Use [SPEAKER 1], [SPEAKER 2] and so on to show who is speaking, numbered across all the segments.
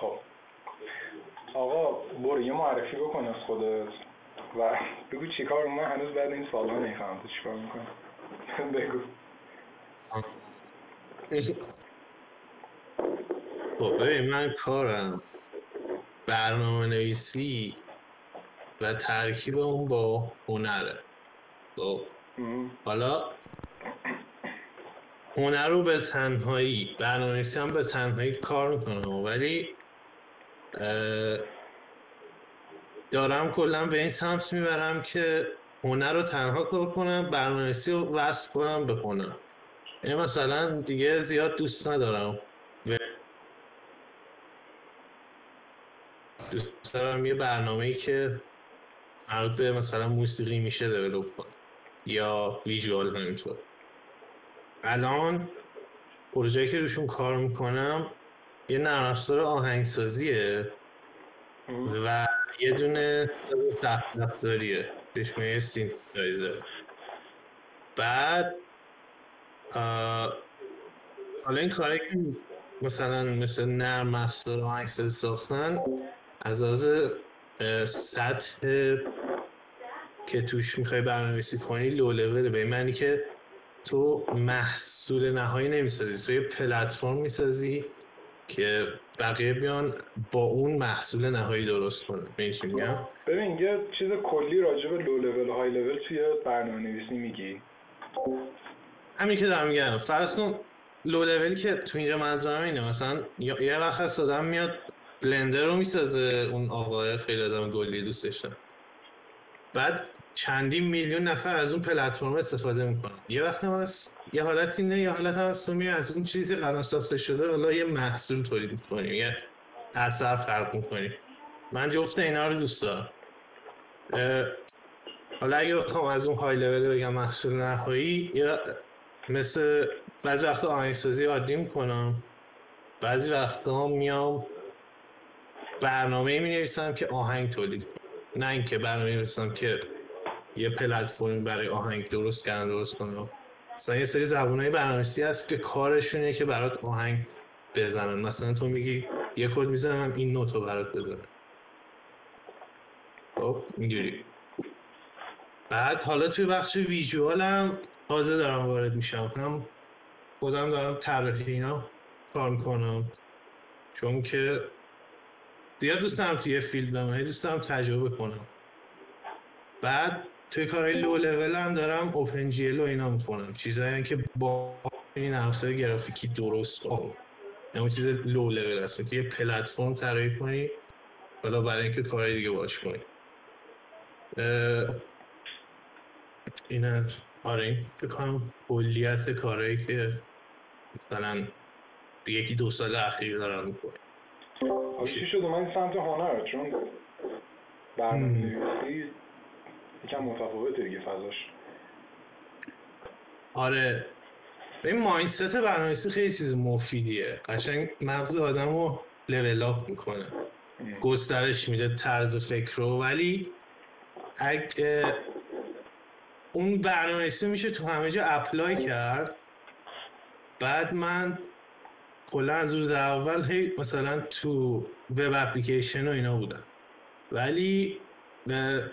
[SPEAKER 1] خب. آقا برو یه معرفی بکن از خودت. و بگو چیکار من هنوز بعد این سال ها نمیفهم تو چیکار می‌کنی؟ بگو.
[SPEAKER 2] خب ببین من کارم برنامه نویسی و ترکیب اون با هنره. خب. حالا هنر رو به تنهایی برنامه نویسی هم به تنهایی کار می‌کنم ولی دارم کلا به این سمت می‌برم که هنر رو تنها کار کنم برنامه‌نویسی رو وصل کنم به هنر. یعنی مثلا دیگه زیاد دوست ندارم. دوست دارم یه برنامه ای که مربوط به مثلا موسیقی میشه دیولوب کنم یا ویژوال همینطور. الان پروژه که روشون کار می‌کنم یه نرم افزار آهنگسازیه و یه دونه سخت افزاریه بهش میگه سینتسایزر بعد حالا این کاری که مثلا مثل نرم افزار آهنگسازی ساختن از لحاظ سطح که توش می‌خوای برنامه‌نویسی کنی لو لول به معنی که تو محصول نهایی نمی‌سازی تو یه پلتفرم می‌سازی. که بقیه بیان با اون محصول نهایی درست کنه میگم؟
[SPEAKER 1] ببین یه چیز کلی راجع به لو لول های لول توی برنامه نویسی میگی.
[SPEAKER 2] همین که دارم میگم. فرض کن لو لول که تو اینجا منظورم اینه. مثلا یه وقت هست آدم میاد بلندر رو می‌سازه اون آقای خیلی آدم گلی دوستش بعد چندین میلیون نفر از اون پلتفرم استفاده می‌کنن. یه وقت هست یه حالت اینه یه حالت هست. تو از اون چیزی قرار ساخته شده حالا یه محصول تولید می‌کنیم یه اثر خلق می‌کنیم من جفت اینا رو دوست دارم. حالا اگه بخوام از اون های لول بگم محصول نهایی یا مثل بعضی وقتا آهنگسازی عادی می‌کنم. بعضی وقتا میام برنامه می نویسم که آهنگ تولید نه اینکه برنامه می نویسم که یه پلتفرم برای آهنگ درست کردن درست کنم مثلا یه سری زبونهای برنامه‌نویسی هست که کارشونه که برات آهنگ بزنن. مثلا تو میگی یه کد می‌زنم این نوتو برات بزنم. خب اینجوری. بعد حالا توی بخش visual هم تازه دارم وارد میشم. هم خودم دارم طراحی اینا کار می‌کنم. چون که زیاد دوست دارم توی field بمونم دوست دارم تجربه کنم. بعد توی کارهای لو لول هم دارم OpenGL و اینا می‌کنم چیزایی که با این افزار گرافیکی درست آه. یعنی چیز لو لول هست که یه پلتفرم طراحی کنی حالا برای اینکه کارهای دیگه باش کنی. اینا آره این بکنم کلیت کارهایی که مثلا یکی دو سال اخیر دارم می‌کنم
[SPEAKER 1] چی شد؟ من سمت هنر چون برنامه یکم متفاوته دیگه فضاش.
[SPEAKER 2] آره. این ماینست برنامه‌نویسی خیلی چیز مفیدیه. قشنگ مغز آدم رو لول اپ می‌کنه. گسترش میده طرز فکر رو. ولی اگه اون برنامه‌نویسی میشه تو همه جا اپلای کرد. بعد من کلا از روز اول هی مثلا تو وب اپلیکیشن و اینا بودم. ولی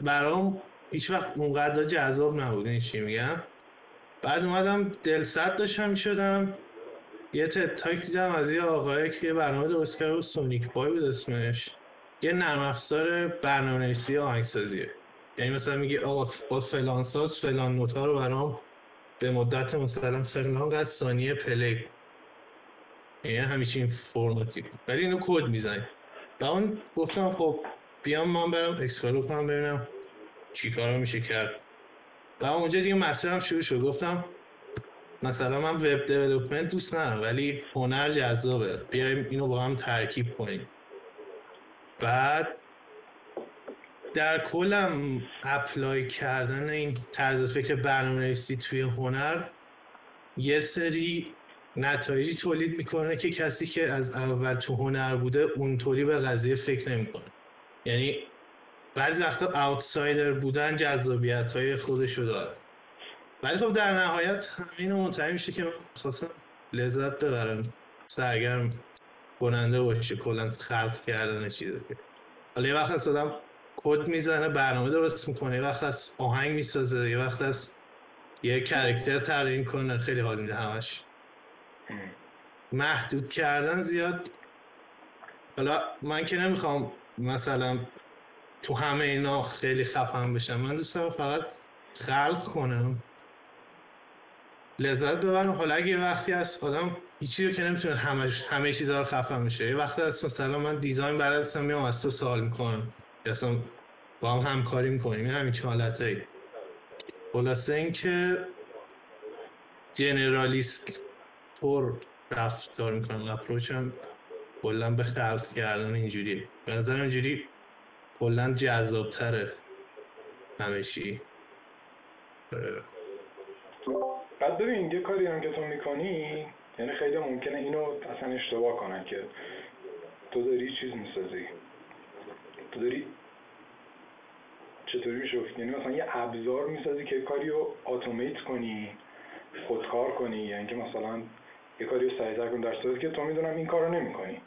[SPEAKER 2] برام هیچ وقت اونقدر جذاب نبود این چی میگم؟ بعد اومدم دل سرد داشتم می‌شدم. یه talk دیدم از یه آقایی که برنامه درست کرده بود Sonic Pi بود اسمش. یه نرم افزار برنامه نویسی آهنگسازیه. یعنی مثلا میگه آقا با فلان ساز فلان نوتا رو برام به مدت مثلا فلان قد ثانیه play یعنی همچین فرمتی ولی اینو کد می‌زنی. و اون گفتم خب بیام من برم explore کنم ببینم. چی کارا میشه کرد؟ و اونجا دیگه مسیرم شروع شد. گفتم مثلا من وب دیولپمنت دوست ندارم ولی هنر جذابه. بیایم اینو با هم ترکیب کنیم. بعد در کلم اپلای کردن این طرز فکر برنامه نویسی توی هنر یه سری نتایجی تولید می‌کنه که کسی که از اول تو هنر بوده اونطوری به قضیه فکر نمی‌کنه. یعنی بعضی وقتا آوتسایدر بودن جذابیت های خودشو داره. ولی خب در نهایت همین منتهی میشه که من خواستم لذت ببرم. سرگرم کننده باشه کلا خلق کردن چیزه حالا یه وقت از آدم کد می‌زنه برنامه درست می‌کنه یه وقت از آهنگ می‌سازه یه وقت از یه کرکتر تعریف کنه. خیلی حال میده همش. محدود کردن زیاد. حالا من که نمی‌خوام مثلا تو همه اینا خیلی خفن بشم. من دوست دارم فقط خلق کنم. لذت ببرم. حالا اگه وقتی هست آدم هیچی رو که نمی‌تونه همه همه چیزا رو خفن میشه یه وقتی هست مثلا من دیزاین بلد هستم میام از تو سوال می‌کنم. اصلا با هم همکاری می‌کنیم. همین چه حالتایی. خلاصه اینکه جنرالیست طور رفتار می‌کنم اپروچ هم کلا به خلق کردن اینجوری به نظر اینجوری کلا جذابتره. همه چی
[SPEAKER 1] بعد ببین یه کاری هم که تو می‌کنی یعنی خیلی ممکنه اینو اصلا اشتباه کنن که تو داری چیز می‌سازی. تو داری چطوری میشه یعنی مثلا یه ابزار می‌سازی که کاری رو اتومات کنی خودکار کنی یعنی که مثلا یه کاری رو سریعتر کنی در صورتی که تو می‌دونم این کارو نمی‌کنی.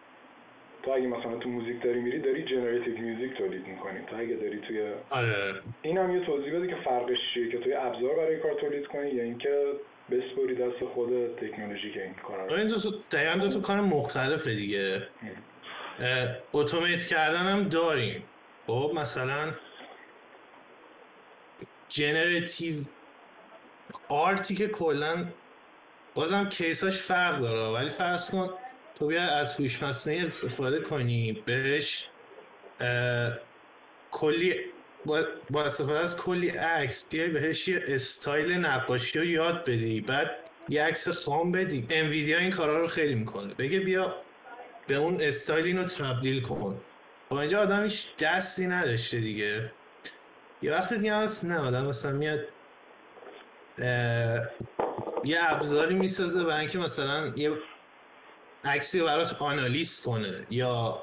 [SPEAKER 1] تو اگه مثلا تو موزیک داری میری داری جنراتیو میوزیک تولید می‌کنی. تو اگه داری توی
[SPEAKER 2] آره.
[SPEAKER 1] این هم یه توضیح بده که فرقش چیه که توی ابزار برای کار تولید کنی یا اینکه بسپری دست خود تکنولوژی که این کار
[SPEAKER 2] این دو دقیقا دو تا کار مختلفه دیگه. اتومات کردن هم داریم. خب مثلا generative art ی که کلا بازم case اش فرق داره. ولی فرض کن تو بیا از هوش مصنوعی استفاده کنی. بهش کلی با, استفاده از کلی عکس بیای بهش یه استایل نقاشی رو یاد بدی. بعد یه عکس خام بدی. انویدیا این کارا رو خیلی می‌کنه. بگه بیا به اون استایل اینو تبدیل کن. با اینجا آدم هیچ دستی نداشته دیگه. یه وقت دیگه هست نه آدم مثلا میاد یه ابزاری می‌سازه برای اینکه مثلا یه عکسی رو براش آنالیز کنه یا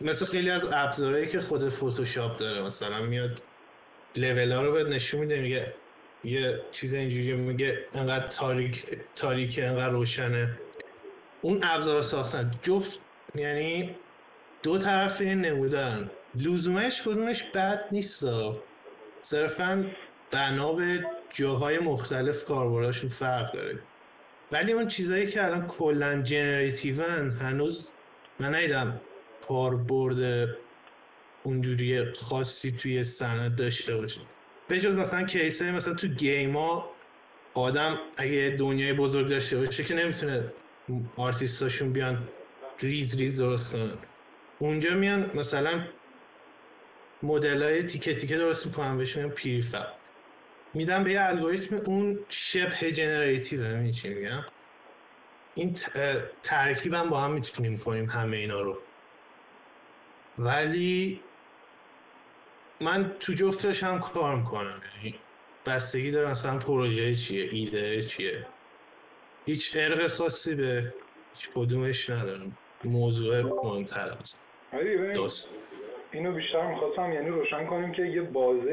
[SPEAKER 2] مثل خیلی از ابزارهایی که خود فتوشاپ داره مثلا میاد لول ها رو بهت نشون میده میگه یه چیز اینجوری میگه انقدر تاریک تاریک انقدر روشنه. اون ابزار ساختن. جفت یعنی دو طرف این نمودن. لزومش کدومش بد نیست صرفا بنا به جاهای مختلف کاربرداشون فرق داره. ولی اون چیزایی که الان کلا جنراتیون هنوز من نیدم کاربرد اونجوری خاصی توی صنعت داشته باشه. به جز مثلا کیسه مثلا تو گیما آدم اگه دنیای بزرگ داشته باشه که نمی‌تونه آرتیستاشون بیان ریز ریز درست کنن. اونجا میان مثلا مدل های تیکه تیکه درست می‌کنن بهشون پیریفر میدم به یه الگوریتم اون شبه جنراتیو همین چی میگم؟ این ترکیبم با هم می‌تونیم کنیم همه اینا رو. ولی من تو جفتش هم کار می‌کنم. یعنی بستگی داره مثلا پروژه چیه ایده چیه. هیچ عرق خاصی به هیچ کدومش ندارم. موضوع مهمتر است.
[SPEAKER 1] اینو بیشتر می‌خواستم یعنی روشن کنیم که یه بازه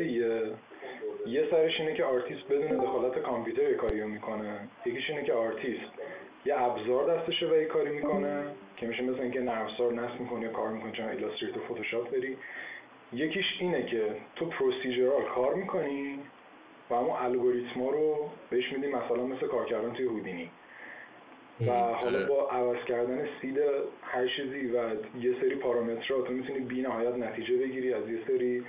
[SPEAKER 1] یه سرش اینه که آرتیست بدون دخالت کامپیوتر یه کاری می‌کنه. یکیش اینه که آرتیست یه ابزار دستشه و یه کاری می‌کنه که میشه مثل اینکه نرم افزار نصب می‌کنی یا کار می‌کنی چون Illustrator Photoshop داری. یکیش اینه که تو پروسیجرال کار می‌کنی و همون الگوریتما رو بهش میدی مثلا مثل کار کردن توی هودینی و حالا با عوض کردن سید هر چیزی و یه سری پارامترها تو می‌تونی بی نهایت نتیجه بگیری از یه سری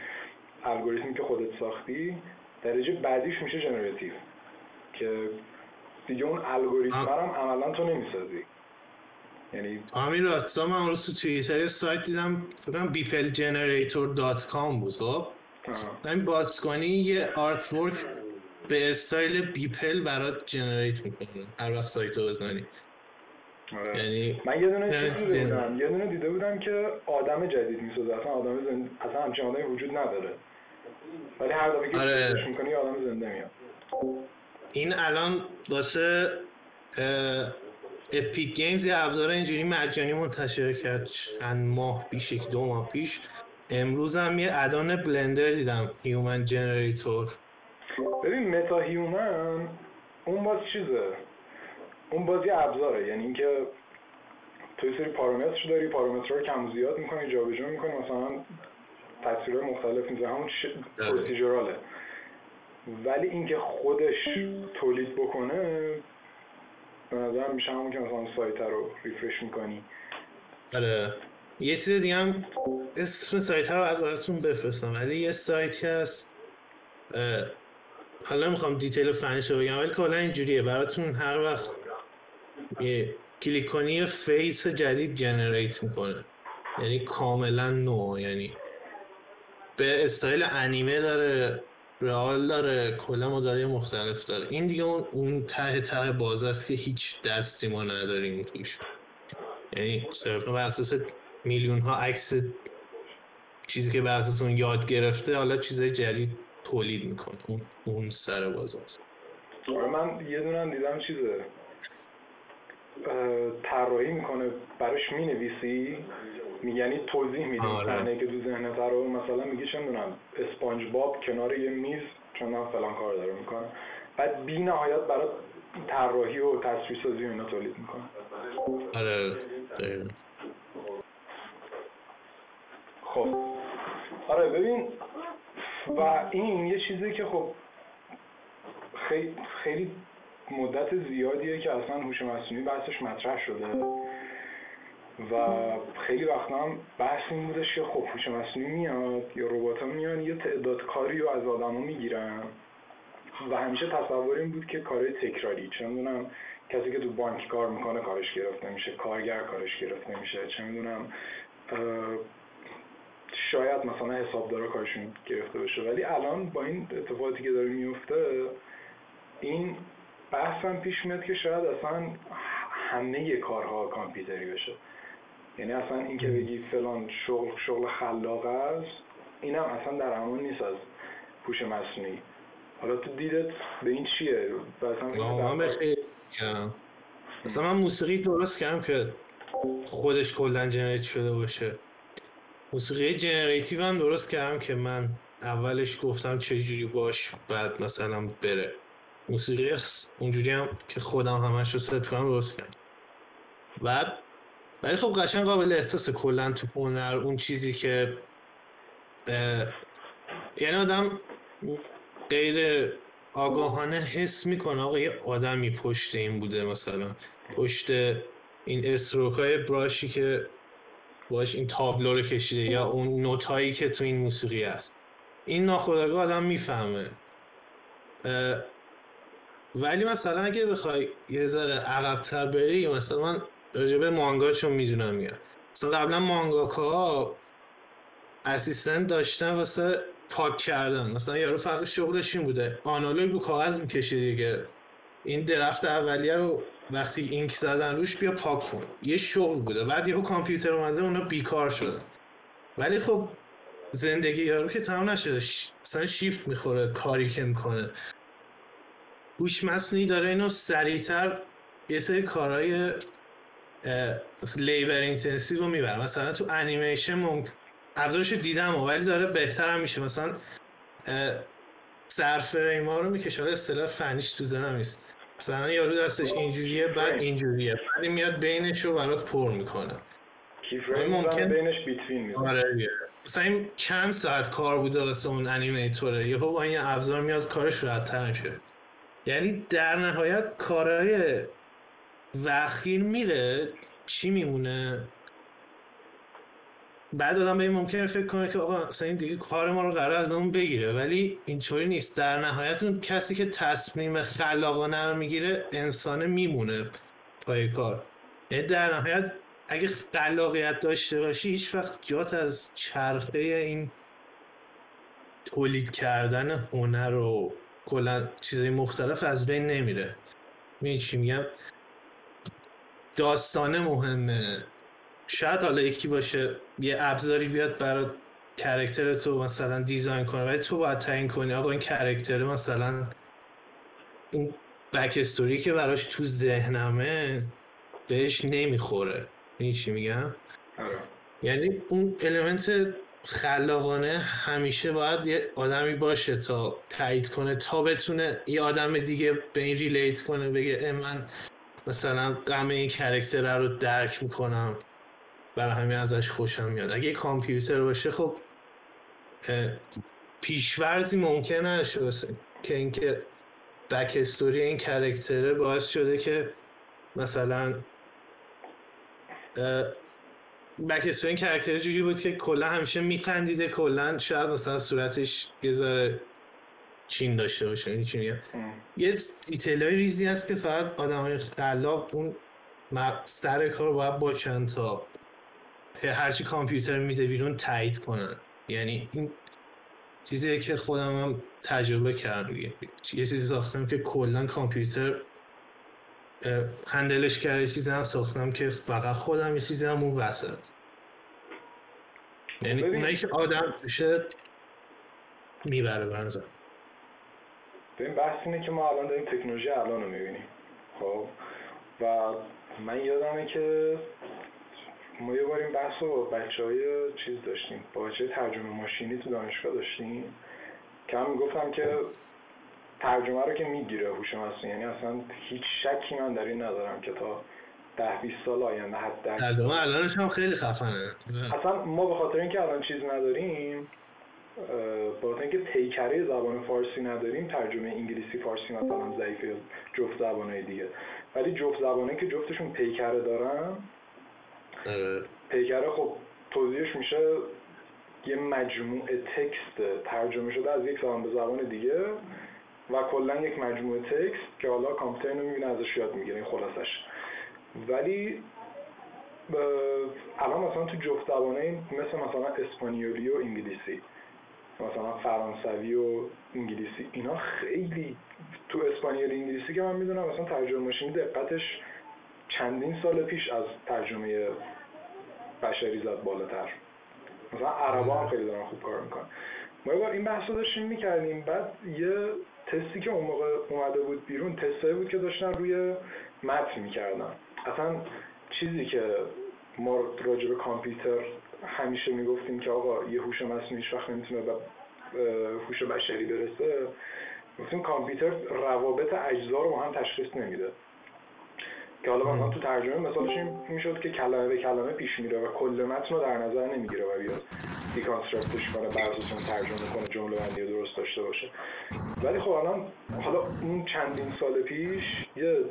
[SPEAKER 1] الگوریتمی که خودت ساختی. درجه بعدیش میشه جنراتیو که دیگه اون الگوریتم هم عملا تو نمی‌سازی. یعنی
[SPEAKER 2] همین راستا من امروز تو توییتر سایت دیدم فکرم کام بود خب؟ این باتسکانی یه آرت ورک به استایل بیپل برات جنریت می‌کنه هر وقت سایتو بزنی.
[SPEAKER 1] آره. یعنی من یه دونه دیده بودم یه دونه دیده بودم که آدم جدید می‌سازه اصلا آدم زند... اصلا همچین آدمی وجود نداره. ولی هر دفعه که آره. می‌کنی آدم زنده میاد.
[SPEAKER 2] این الان واسه Epic Games یه ابزار اینجوری مجانی منتشر کرد. چند ماه پیش یک دو ماه پیش. امروز هم یه add-on Blender دیدم Human Generator
[SPEAKER 1] ببین MetaHuman اون باز چیزه؟ اون باز یه ابزاره. یعنی اینکه تو سری پارامتر داری پارامترها رو کم زیاد می‌کنی جابجا می‌کنی. مثلا تصویرهای مختلف میزه همون procedural ه. ولی اینکه خودش تولید بکنه به نظر میشه همون که مثلا سایت رو refresh می‌کنی.
[SPEAKER 2] آره. یه چیز دیگه هم اسم سایت رو از براتون بفرستم ولی یه سایت هست حالا می‌خوام detail فنیش رو بگم ولی کلا اینجوریه. براتون هر وقت یه کلیک کنی یه face جدید generate می‌کنه. یعنی کاملا نو یعنی به استایل انیمه داره رئال داره کلا مداری مختلف داره. این دیگه اون اون ته ته باز است که هیچ دستی ما نداریم توش. یعنی صرفا بر اساس میلیون ها عکس چیزی که بر اساس اون یاد گرفته حالا چیزای جدید تولید می‌کنه. اون اون سر باز است.
[SPEAKER 1] آره، من یه دونم دیدم چیزه. طراحی می‌کنه براش می‌نویسی. یعنی توضیح میدی آره. که تو ذهنت رو مثلا میگی چه می‌دونم اسپانج باب کنار یه میز چون فلان کار داره می‌کنه بعد بی نهایت برای طراحی و تصویر سازی اینا تولید می‌کنه
[SPEAKER 2] آره
[SPEAKER 1] خب. آره ببین و این یه چیزی که خب خیلی خیلی مدت زیادیه که اصلا هوش مصنوعی بحثش مطرح شده. و خیلی وقتا هم بحث این بودش که خب هوش مصنوعی میاد یا ربات ها میان یه تعداد کاری رو از آدما می‌گیرن. و همیشه تصور این بود که کارهای تکراری چه می‌دونم کسی که تو بانک کار می‌کنه کارش گرفته میشه کارگر کارش گرفته میشه چه می‌دونم شاید مثلا حسابدارا کارشون گرفته بشه. ولی الان با این اتفاقاتی که داره میفته این بحث هم پیش میاد که شاید اصلا همه کارها کامپیوتری بشه. یعنی اصلا اینکه بگی فلان شغل شغل خلاق است اینم اصلا در امان نیست از هوش مصنوعی. حالا تو دیدت به این چیه؟
[SPEAKER 2] من مثلا من موسیقی درست کردم که خودش کلا generate شده باشه. موسیقی generative هم درست کردم که من اولش گفتم چه جوری باش بعد مثلا بره. موسیقی اونجوری هم که خودم همش رو ست کنم درست کردم. بعد ولی خب قشنگ قابل احساس کلا تو هنر اون چیزی که یعنی آدم غیر آگاهانه حس می‌کنه آقا یه آدمی پشت این بوده مثلا پشت این استروک های براشی که باش این تابلو رو کشیده یا اون نوتایی که تو این موسیقی هست. این ناخودآگاه آدم می‌فهمه. ولی مثلا اگه بخوای یه ذره عقبتر بری مثلا من راجبه مانگا چون می‌دونم میگم مثلا قبلا مانگاکا اسیستنت داشتن واسه پاک کردن. مثلا یارو فقط شغلش این بوده. آنالوگ رو کاغذ می‌کشه دیگه. این درفت اولیه رو وقتی ink زدن روش بیا پاک کن. یه شغل بوده. بعد یهو کامپیوتر اومده اونا بیکار شده ولی خب زندگی یارو که تمام نشده مثلا شیفت می‌خوره کاری که می‌کنه. هوش مصنوعی داره اینو سریعتر. یه سری کارهای labor intensive رو می‌بره مثلا تو انیمیشن ممکن ابزارش دیدم ولی داره بهتر هم میشه. مثلا سر ما رو می‌کشه. اصطلاح فنیش تو زنم نیست. مثلا یارو دستش اینجوریه بعد اینجوریه. بعد میاد بینش رو برات پر می‌کنه.
[SPEAKER 1] ممکن بینش بیتوین
[SPEAKER 2] آره مثلا این چند ساعت کار بوده واسه اون انیمیتوره. یهو با این ابزار میاد کارش راحت‌تر میشه. یعنی در نهایت کارهای وخیر میره چی میمونه؟ بعد آدم به این ممکنه فکر کنه که آقا مثلا این دیگه کار ما رو قرار از اون بگیره. ولی اینطوری نیست. در نهایت اون کسی که تصمیم خلاقانه رو می‌گیره انسانه میمونه پای کار. یعنی در نهایت اگه خلاقیت داشته باشی هیچ وقت جات از چرخه این تولید کردن هنر و کلا چیزای مختلف از بین نمیره. چی میگم؟ داستانه مهمه. شاید حالا یکی باشه یه ابزاری بیاد برای character تو مثلا design کنه ولی تو باید تعیین کنی. آقا این character مثلا این backstory که براش تو ذهنمه بهش نمی‌خوره. این چی میگم؟
[SPEAKER 1] آره.
[SPEAKER 2] یعنی اون element خلاقانه همیشه باید یه آدمی باشه تا تایید کنه تا بتونه یه آدم دیگه به این relate کنه بگه من مثلا غم این کرکتر رو درک می‌کنم. برای همین ازش خوشم میاد. اگه کامپیوتر باشه خب پیشورزی ممکن نشه باشه که اینکه بک استوری این کرکتره باعث شده که مثلا بک استوری این کرکتره جوری بود که کلا همیشه میخندیده کلا شاید مثلا صورتش یه ذره چین داشته باشه این چی یه دیتیل های ریزی هست که فقط آدم های خلاق اون سر کار باید باشن تا هرچی کامپیوتر میده بیرون تایید کنن. یعنی این چیزی که خودم هم تجربه کردم یه چیزی ساختم که کلا کامپیوتر هندلش کرده چیزی هم ساختم که فقط خودم یه چیزی هم اون وسط. یعنی اونایی که آدم میشه می‌بره برزن
[SPEAKER 1] ببین بحث اینه که ما الان داریم تکنولوژی الان رو می‌بینیم. خب؟ و من یادمه که ما یه بار این بحث رو بچه های چیز داشتیم. با بچه ترجمه ماشینی تو دانشگاه داشتیم. که هم می‌گفتم که ترجمه رو که می‌گیره هوش مصنوعی یعنی اصلا هیچ شکی من در این ندارم که تا ده 20 سال آینده حد
[SPEAKER 2] ترجمه الانش هم خیلی خفنه.
[SPEAKER 1] اصلا ما به خاطر اینکه الان چیز نداریم با اینکه پیکره زبان فارسی نداریم ترجمه انگلیسی فارسی مثلا ضعیفه جفت زبانهای دیگه. ولی جفت زبانه که جفتشون پیکره دارن آره. پیکره خب توضیحش میشه یه مجموعه تکست ترجمه شده از یک زبان به زبان دیگه و کلا یک مجموعه تکست که حالا کامپیوتر اینو می‌بینه ازش یاد می‌گیره این خلاصش. ولی الان مثلا تو جفت زبانه مثل مثلا اسپانیولی و انگلیسی. مثلا فرانسوی و انگلیسی اینا خیلی تو اسپانیولی انگلیسی که من می‌دونم مثلا ترجمه ماشینی دقتش چندین سال پیش از ترجمه بشری زد بالاتر. مثلا عربا هم خیلی دارن خوب کار می‌کنن. ما یه این بحث داشتیم می‌کردیم. بعد یه تستی که اون موقع اومده بود بیرون تستایی بود که داشتن روی متن می‌کردن. اصلا چیزی که ما راجع به کامپیوتر همیشه می‌گفتیم که آقا یه هوش مصنوعی هیچ وقت نمی‌تونه به هوش بشری برسه. گفتیم کامپیوتر روابط اجزا رو با هم تشخیص نمیده. که حالا مثلا تو ترجمه مثالش این می‌شد که کلمه به کلمه پیش میره و کل متن رو در نظر نمی‌گیره و بیاد دیکانسترکتش کنه بعضیشون ترجمه کنه جمله بندی درست داشته باشه. ولی خب الان حالا اون چندین سال پیش یه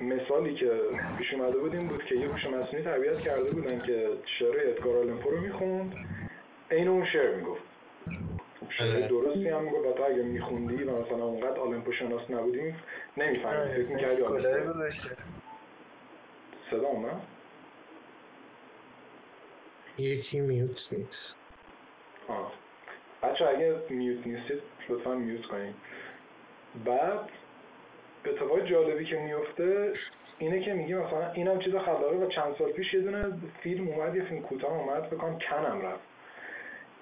[SPEAKER 1] مثالی که پیش اومده بود این بود که یه هوش مصنوعی تربیت کرده بودن که شعر ادگار آلن رو می‌خوند. عین اون شعر می‌گفت. شعر آره. درستی هم می‌گفت. و تو اگه میخوندی و مثلا اونقدر آلمپو شناس نبودیم نمی‌فهمی. آره، فکر می‌کردی صدا اومد؟
[SPEAKER 2] یکی میوت نیست.
[SPEAKER 1] آه. بچه اگه میوت نیستید لطفا میوت کنید. بعد اتفاق جالبی که میفته اینه که میگی مثلا اینم چیز خلاقه و چند سال پیش یه دونه فیلم اومد یه فیلم کوتاه اومد بکنم کنم رفت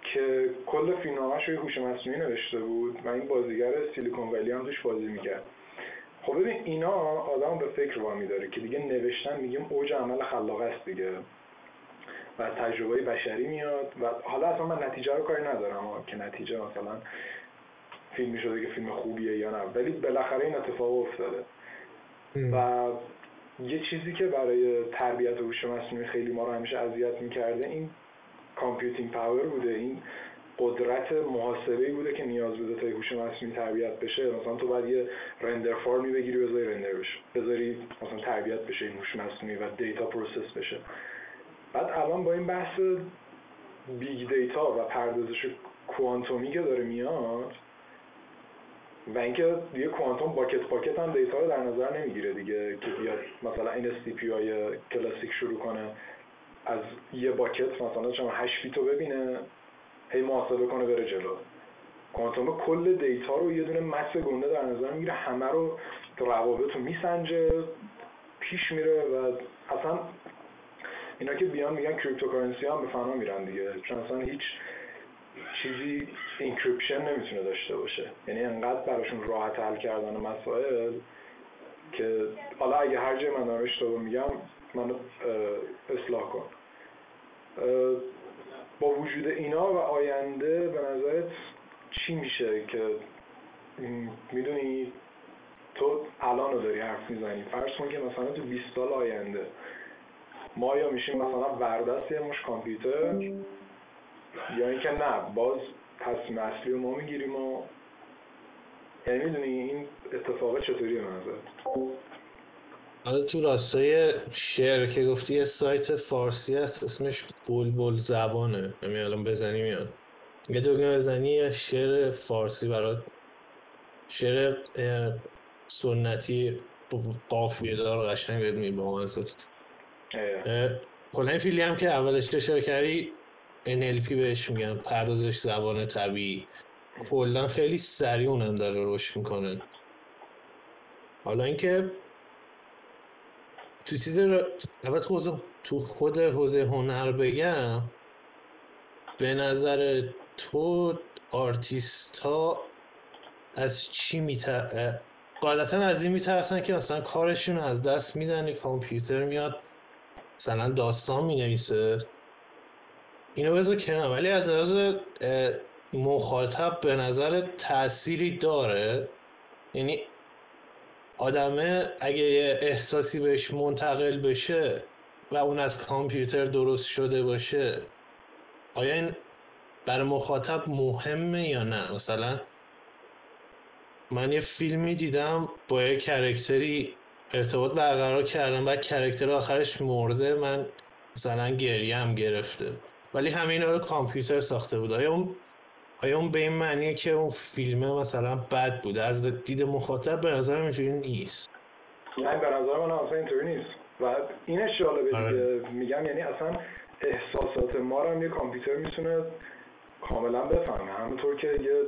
[SPEAKER 1] که کل فیلم رو یه هوش مصنوعی نوشته بود و این بازیگر سیلیکون ولی هم توش بازی می‌کرد. خب ببین اینا آدم به فکر وامی داره که دیگه نوشتن میگیم اوج عمل خلاقه است دیگه و تجربه بشری میاد و حالا اصلا من نتیجه رو کاری ندارم که نتیجه مثلا فیلمی شده که فیلم خوبیه یا نه. ولی بالاخره این اتفاق افتاده. و یه چیزی که برای تربیت هوش مصنوعی خیلی ما رو همیشه اذیت می‌کرده این computing power بوده. این قدرت محاسبه بوده که نیاز بوده تا هوش مصنوعی تربیت بشه. مثلا تو باید یه render farm ی بگیری بذاری render بشه. بذاری مثلا تربیت بشه این هوش مصنوعی و data process بشه. بعد الان با این بحث big data و پردازش کوانتومی که داره میاد و اینکه دیگه کوانتوم bucket bucket هم data رو در نظر نمی‌گیره دیگه که بیاد مثلا این سی های کلاسیک شروع کنه از یه bucket مثلا شما 8 بیتو ببینه هی محاسبه کنه بره جلو. کوانتوم کل data رو یه دونه mass گنده در نظر می‌گیره همه رو روابط رو میسنجه پیش میره و اصلا اینا که بیان میگن cryptocurrency هم به فنا میرن دیگه. چون اصلا هیچ چیزی encryption نمی‌تونه داشته باشه. یعنی انقدر براشون راحت حل کردن مسائل که حالا اگه هر جای من دارم اشتباه میگم منو اصلاح کن. با وجود اینا و آینده به نظرت چی میشه که می‌دونی تو الان رو داری حرف می‌زنی؟ فرض کن که مثلا تو 20 سال آینده ما یا میشیم مثلا وردست یه مش کامپیوتر یا اینکه نه باز تصمیم اصلی رو ما می‌گیریم و یعنی می‌دونی این اتفاق چطوری به
[SPEAKER 2] حالا تو راستای شعر که گفتی یه سایت فارسی هست اسمش بلبل زبانه. یعنی الان بزنی میاد. یه دکمه بزنی یه شعر فارسی برات. شعر سنتی قافیه دار قشنگ بهت میبا کلا این فیلی هم که اولش اشاره کردی NLP بهش میگن پردازش زبان طبیعی. کلا خیلی سریع اونم داره رشد می‌کنه. حالا اینکه تو چیز البته تو خود حوزه هنر بگم به نظر تو آرتیست ها از چی میتر قاعدتا از این میترسن که مثلا کارشون از دست میدن کامپیوتر میاد مثلا داستان می‌نویسه. اینو بذار کنار. ولی از نظر مخاطب به نظر تأثیری داره. یعنی آدمه اگه یه احساسی بهش منتقل بشه و اون از کامپیوتر درست شده باشه آیا این برای مخاطب مهمه یا نه؟ مثلا من یه فیلمی دیدم با یه کرکتری ارتباط برقرار کردم و کرکتر آخرش مرده. من مثلا گریه هم گرفته. ولی همه اینا رو کامپیوتر ساخته بود. آیا اون آیا اون به این معنیه که اون فیلمه مثلا بد بوده از دید مخاطب به نظر اینجوری نیست.
[SPEAKER 1] نه به نظر من اصلا اینطوری نیست. و اینش جالبه
[SPEAKER 2] آره.
[SPEAKER 1] میگم یعنی اصلا احساسات ما رو هم یه کامپیوتر می‌تونه کاملا بفهمه. همونطور که یه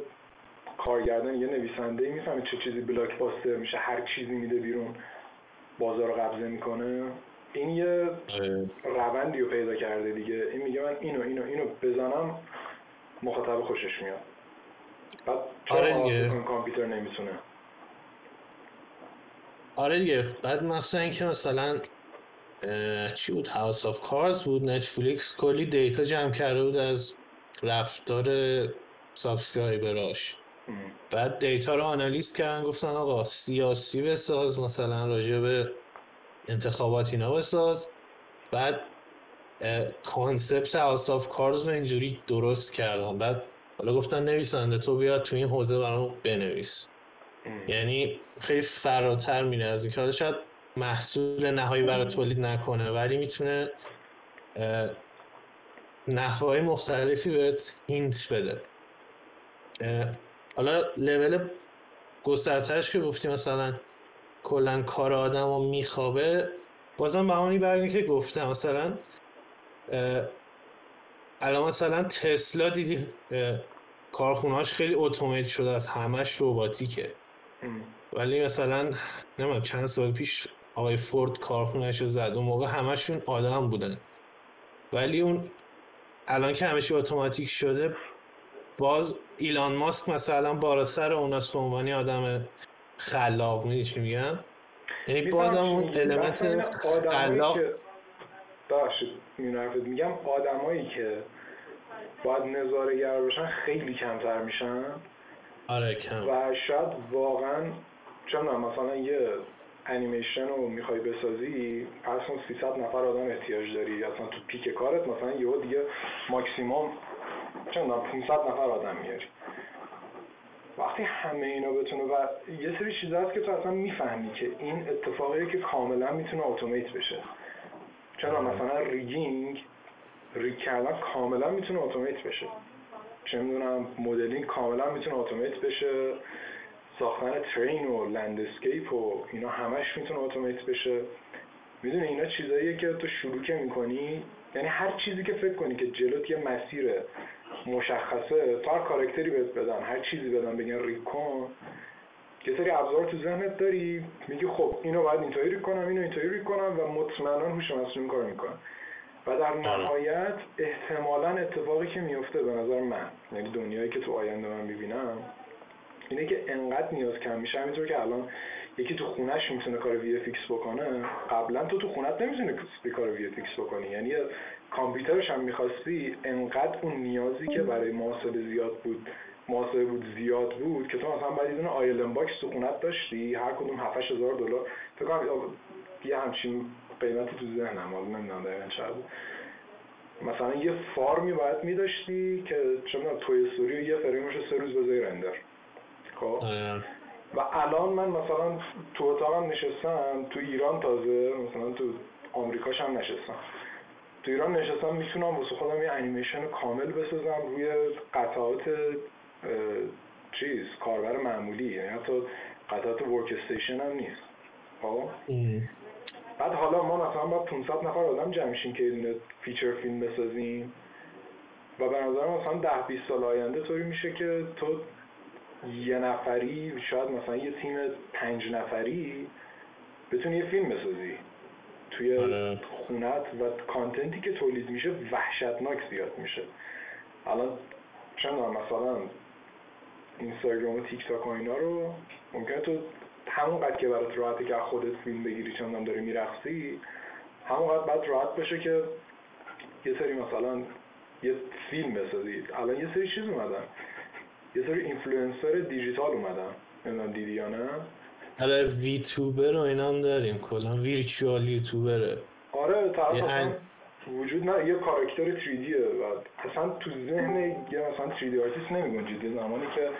[SPEAKER 1] کارگردان یه نویسنده می‌فهمه چه چیزی بلاک باستر میشه هر چیزی میده بیرون بازار رو قبضه می‌کنه. این یه
[SPEAKER 2] آره.
[SPEAKER 1] روندی رو پیدا کرده دیگه. این میگه من اینو اینو اینو بزنم مخاطب خوشش میاد. بعد
[SPEAKER 2] آره دیگه.
[SPEAKER 1] کامپیوتر نمی‌تونه؟
[SPEAKER 2] آره دیگه. بعد مثلا اینکه مثلا چی بود؟ House of Cards بود Netflix کلی data جمع کرده بود از رفتار subscriber اش بعد data رو آنالیز کردن گفتن آقا سیاسی بساز مثلا راجع به انتخابات اینا بساز بعد concept House of Cards رو اینجوری درست کردن بعد حالا گفتن نویسنده تو بیاد تو این حوزه برام بنویس. یعنی خیلی فراتر میره از اینکه حالا شاید محصول نهایی برای تولید نکنه ولی می‌تونه نحوهای مختلفی بهت هینت بده. حالا لول گسترترش که گفتی مثلا کلا کار آدم رو میخوابه. بازم به همونی برگه که گفتم مثلا الان مثلا تسلا دیدی کارخونهاش خیلی اتومات شده از همش روباتیکه. ولی مثلا نمیم چند سال پیش آقای فورد کارخونهش رو زد اون موقع همشون آدم بودن. ولی اون الان که همشه اتوماتیک شده باز ایلان ماسک مثلا بالا سر اوناست به عنوانی آدم خلاق میدی چی میگم؟ یعنی بازم اون المنت خلاق.
[SPEAKER 1] ببخشید میگم؟ آدمایی که باید نظارگر باشن خیلی کمتر میشن.
[SPEAKER 2] آره کم.
[SPEAKER 1] و شاید واقعا چون مثلا یه انیمیشن رو می‌خوای بسازی پس اون 300 نفر آدم احتیاج داری. اصلا تو پیک کارت مثلا یه دیگه ماکسیموم چند 500 نفر آدم میاری. وقتی همه اینا بتونه و یه سری چیز هست که تو اصلا می‌فهمی که این اتفاقی که کاملا می‌تونه اتومات بشه. چون مثلا rigging rig کردن کاملا می‌تونه اتومات بشه. چه می‌دونم مدلینگ کاملا می‌تونه اتومات بشه. ساختن terrain و landscape و اینا همش می‌تونه اتومات بشه. می‌دونی اینا چیزاییه که تو شروع که می‌کنی یعنی هر چیزی که فکر کنی که جلوت یه مسیر مشخصه. تا هر character ی بهت بدن هر چیزی بدن بگن rig کن یه سری ابزار تو ذهنت داری میگی خب اینو باید اینطوری rig کنم اینو اینطوری rig کنم و مطمئنا هوش مصنوعی کار می‌کنه. و در نهایت احتمالا اتفاقی که میفته به نظر من یعنی دنیایی که تو آینده من می‌بینم اینه که انقدر نیاز کم میشه. همینطور که الان یکی تو خونهش می‌تونه کار VFX بکنه قبلا تو تو خونت نمی‌تونه کار VFX بکنی. یعنی کامپیوترش هم می‌خواستی انقدر اون نیازی که برای محاسبه زیاد بود محاسبه بود زیاد بود که تو مثلا باید یه دونه alien box تو خونت داشتی هر کدوم 7 هزار دلار. فکر کنم یه همچین قیمتی تو ذهنم حالا نمی‌دونم دقیقا چقدر بود. مثلا یه farm ی باید میداشتی که می‌دونم Toy Story یه فریمش سه روز بذاری render. خب. و الان من مثلا تو اتاقم نشستم تو ایران تازه مثلا تو آمریکاش هم نشستم. تو ایران نشستم می‌تونم واسه خودم یه انیمیشن کامل بسازم روی قطعات چیز کاربر معمولی. یعنی حتی قطعات workstation هم نیست. خب؟ بعد حالا ما مثلا با 500 نفر آدم جمع که یه feature film بسازیم. و به نظر مثلا 10 20 سال آینده طوری میشه که تو یه نفری شاید مثلا یه تیم پنج نفری بتونی یه فیلم بسازی. توی آره. خونت و کانتنتی که تولید میشه وحشتناک زیاد میشه. الان چند مثلا اینستاگرام و تیک تاک و اینا رو ممکنه تو همون قد که برات راحته که خودت فیلم بگیری چندم داری میرخصی همون قد بعد راحت بشه که یه سری مثلا یه فیلم بسازید الان یه سری چیز اومدن. یه سری influencer digital اومدن. نمی‌دونم دیدی یا نه.
[SPEAKER 2] آره VTuber و اینا هم داریم. کلا virtual YouTuber ه.
[SPEAKER 1] آره طرف وجود نه یه کاراکتر 3D و اصلا تو ذهن یه مثلا 3D آرتیست نمیگنجید زمانی که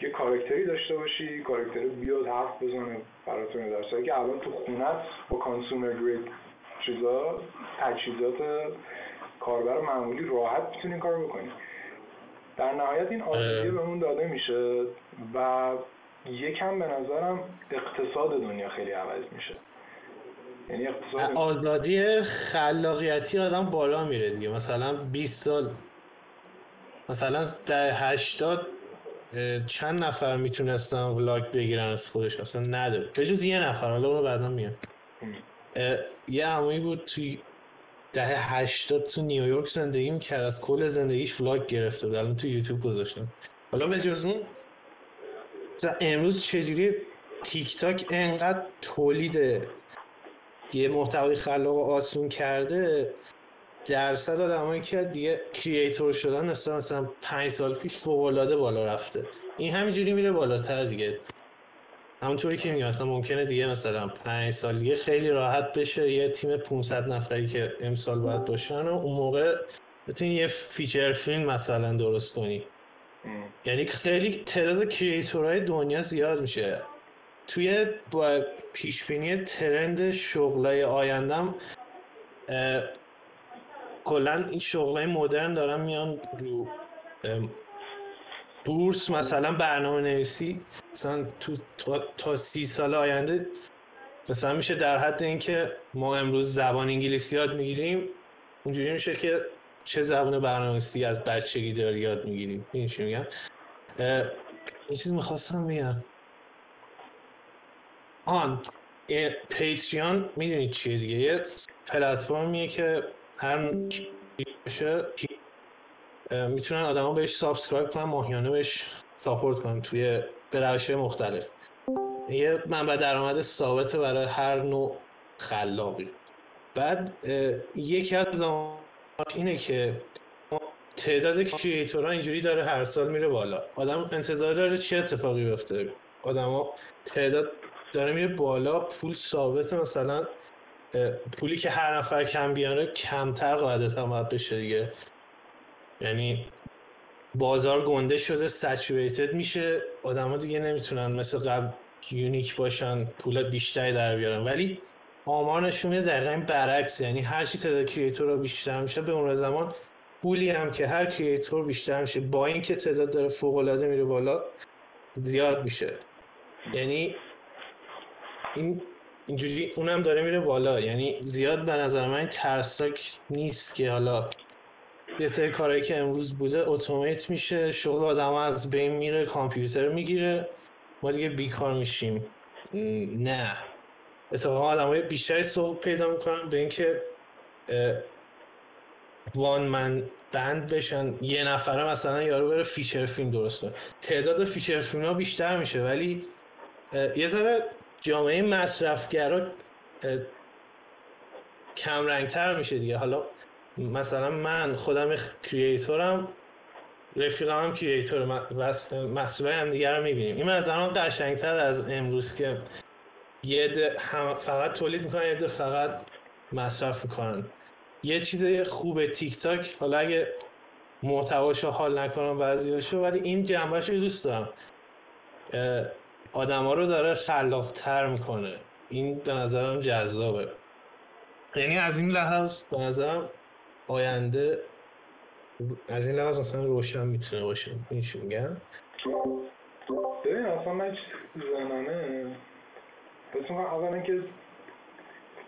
[SPEAKER 1] یه کاراکتری داشته باشی کاراکتر بیاد حرف بزنه براتون در که الان تو خونت با کانسومر گرید چیزا تجهیزات کاربر معمولی راحت می‌تونی کار بکنی. در نهایت این آزادی بهمون داده میشه و یکم به نظرم اقتصاد دنیا خیلی عوض میشه. یعنی اقتصاد
[SPEAKER 2] آزادی خلاقیتی آدم بالا میره دیگه. مثلا 20 سال مثلا در 80 چند نفر می‌تونستن ولاگ بگیرن از خودش؟ اصلا نداره. به جز یه نفر حالا اونو بعدا میاد یه عمویی بود توی دهه هشتاد تو نیویورک زندگی می‌کرد از کل زندگیش ولاگ گرفته بود. الان تو یوتیوب گذاشتم. حالا به جز اون امروز چجوری تیک تاک انقدر تولید یه محتوای خلاق آسون کرده درصد آدمایی که دیگه کریئتور شدن مثلا مثلا پنج سال پیش فوق بالا رفته. این همینجوری میره بالاتر دیگه. همونطوری که میگم مثلا ممکنه دیگه مثلا پنج سال دیگه خیلی راحت بشه یه تیم 500 نفری که امسال باید باشن و اون موقع بتونی یه feature film مثلا درست کنی. یعنی خیلی تعداد creator های دنیا زیاد میشه. توی با پیشبینی trend شغلای آیندم کلا این شغلای مدرن دارن میان رو بورس مثلا برنامه نویسی مثلا تو تا, سی سال آینده مثلا میشه در حد اینکه ما امروز زبان انگلیسی یاد می‌گیریم. اونجوری میشه که چه زبان برنامه‌نویسی از بچگی داری یاد می‌گیریم این چی میگم؟ یه چیز می‌خواستم بگم. آن پیتریان می‌دونید چیه دیگه؟ یه پلتفرمیه که هر باشه می‌تونن آدما بهش subscribe کنن ماهیانه بهش support کنن توی به مختلف. یه منبع درآمد ثابت برای هر نوع خلاقی. بعد یکی از اینه که تعداد creator ها اینجوری داره هر سال میره بالا. آدم انتظار داره چه اتفاقی بیفته. آدما تعداد داره میره بالا پول ثابت مثلا پولی که هر نفر کم بیاره کمتر قاعدتا باید بشه دیگه. یعنی بازار گنده شده سچوریتد میشه. آدما دیگه نمی‌تونن مثل قبل یونیک باشن پول بیشتری در بیارن. ولی آمار نشون میده دقیقا برعکس یعنی هر چی تعداد کریئتور رو بیشتر میشه به اون زمان پولی هم که هر کریئتور بیشتر میشه با اینکه تعداد داره فوق العاده میره بالا زیاد میشه. یعنی این اینجوری اونم داره میره بالا. یعنی زیاد به نظر من ترسناک نیست که حالا یه سری کارهایی که امروز بوده automate میشه شغل آدم از بین میره کامپیوتر می‌گیره ما دیگه بیکار میشیم. نه. اتفاقا آدم های بیشتری سوق پیدا می‌کنن به اینکه one man band بشن. یه نفره مثلا یارو بره feature film درست کنه. تعداد feature film ها بیشتر میشه ولی یه ذره جامعه مصرفگرا کم رنگتر میشه دیگه. حالا مثلا من خودم creator م رفیق هم creator محصول هم دیگر رو می‌بینیم. این از قشنگتر از امروز که یه فقط تولید می‌کنن یه فقط مصرف می‌کنن. یه چیز خوب تیک تاک حالا اگه محتواشو حال نکنم بعضیاشو ولی این جنبهش رو دوست دارم. آدما رو داره خلاقتر می‌کنه. این به نظرم جذابه. یعنی از این لحاظ به نظرم آینده از این لحاظ مثلا روشن می‌تونه باشه. این میگم؟
[SPEAKER 1] ببین اصلا من چیزی زنانه بس اولا که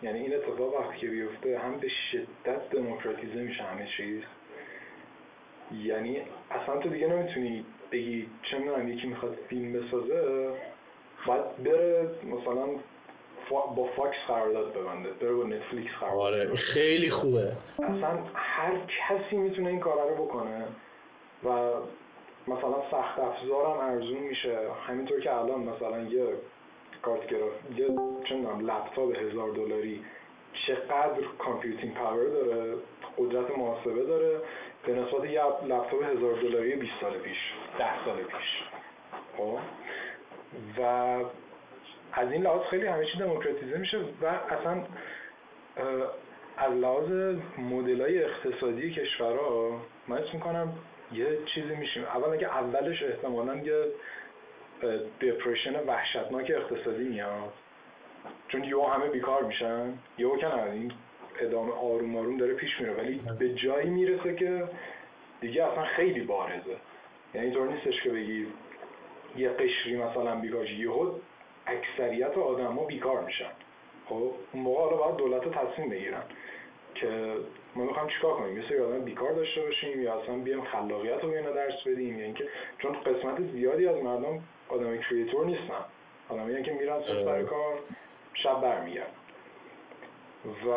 [SPEAKER 1] یعنی این اتفاق وقتی که بیفته هم به شدت دموکراتیزه میشه همه چیز. یعنی اصلا تو دیگه نمی‌تونی بگی چه می‌دونم یکی می‌خواد فیلم بسازه باید بره مثلا با فاکس قرارداد ببنده بره با نتفلیکس قرارداد
[SPEAKER 2] آره خیلی خوبه.
[SPEAKER 1] اصلا هر کسی می‌تونه این کار رو بکنه و مثلا سخت افزارم ارزون میشه. همینطور که الان مثلا یه کارت گراف یه چه لپتاپ هزار دلاری. چقدر computing power داره قدرت محاسبه داره. به نسبت یه لپتاپ هزار دلاری 20 سال پیش ده سال پیش. خب؟ و از این لحاظ خیلی همه چی دموکراتیزه میشه و اصلا از لحاظ مدل های اقتصادی کشورها من اسم می‌کنم یه چیزی میشیم. اولا که اولش احتمالا یه دپرشن وحشتناک اقتصادی میاد. چون یهو همه بیکار میشن یهو که این ادامه آروم آروم داره پیش میره. ولی به جایی می‌رسه که دیگه اصلا خیلی بارزه. یعنی اینطور نیستش که بگی یه قشری مثلا بیکار یهو اکثریت ها بیکار میشن. خب اون موقع حالا باید دولت تصمیم بگیرن. که ما می‌خوایم چیکار کنیم؟ یه سری آدم بیکار داشته باشیم یا اصلا بیام خلاقیت رو بیان درس بدیم؟ یا اینکه چون قسمت زیادی از مردم آدم creator نیستن. آدمی که میرن سر کار شب برمیگردن. و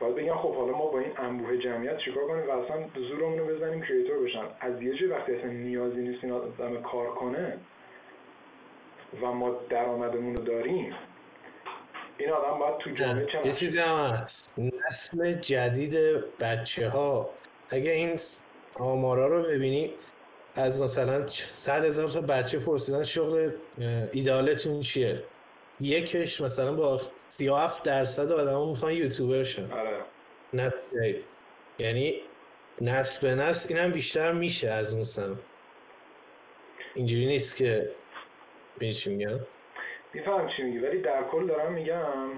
[SPEAKER 1] باید بگم خب حالا ما با این انبوه جمعیت چیکار کنیم و اصلا زورمون رو بزنیم creator بشن؟ از یه جای وقتی اصلا نیازی نیست این آدم کار کنه و ما درآمدمون رو داریم این آدم باید تو جامعه چه
[SPEAKER 2] یه چیزی هم هست. نسل جدید بچه ها اگه این آمارا رو ببینی از مثلا صد هزار تا بچه پرسیدن شغل ایدالتون چیه؟ یکش مثلا با 37 درصد آدم می‌خوان یوتیوبر شن.
[SPEAKER 1] آره.
[SPEAKER 2] یعنی نسل به نسل اینم بیشتر میشه از اون سم اینجوری نیست که ببین چی میگم؟
[SPEAKER 1] میفهم چی میگی ولی در کل دارم میگم.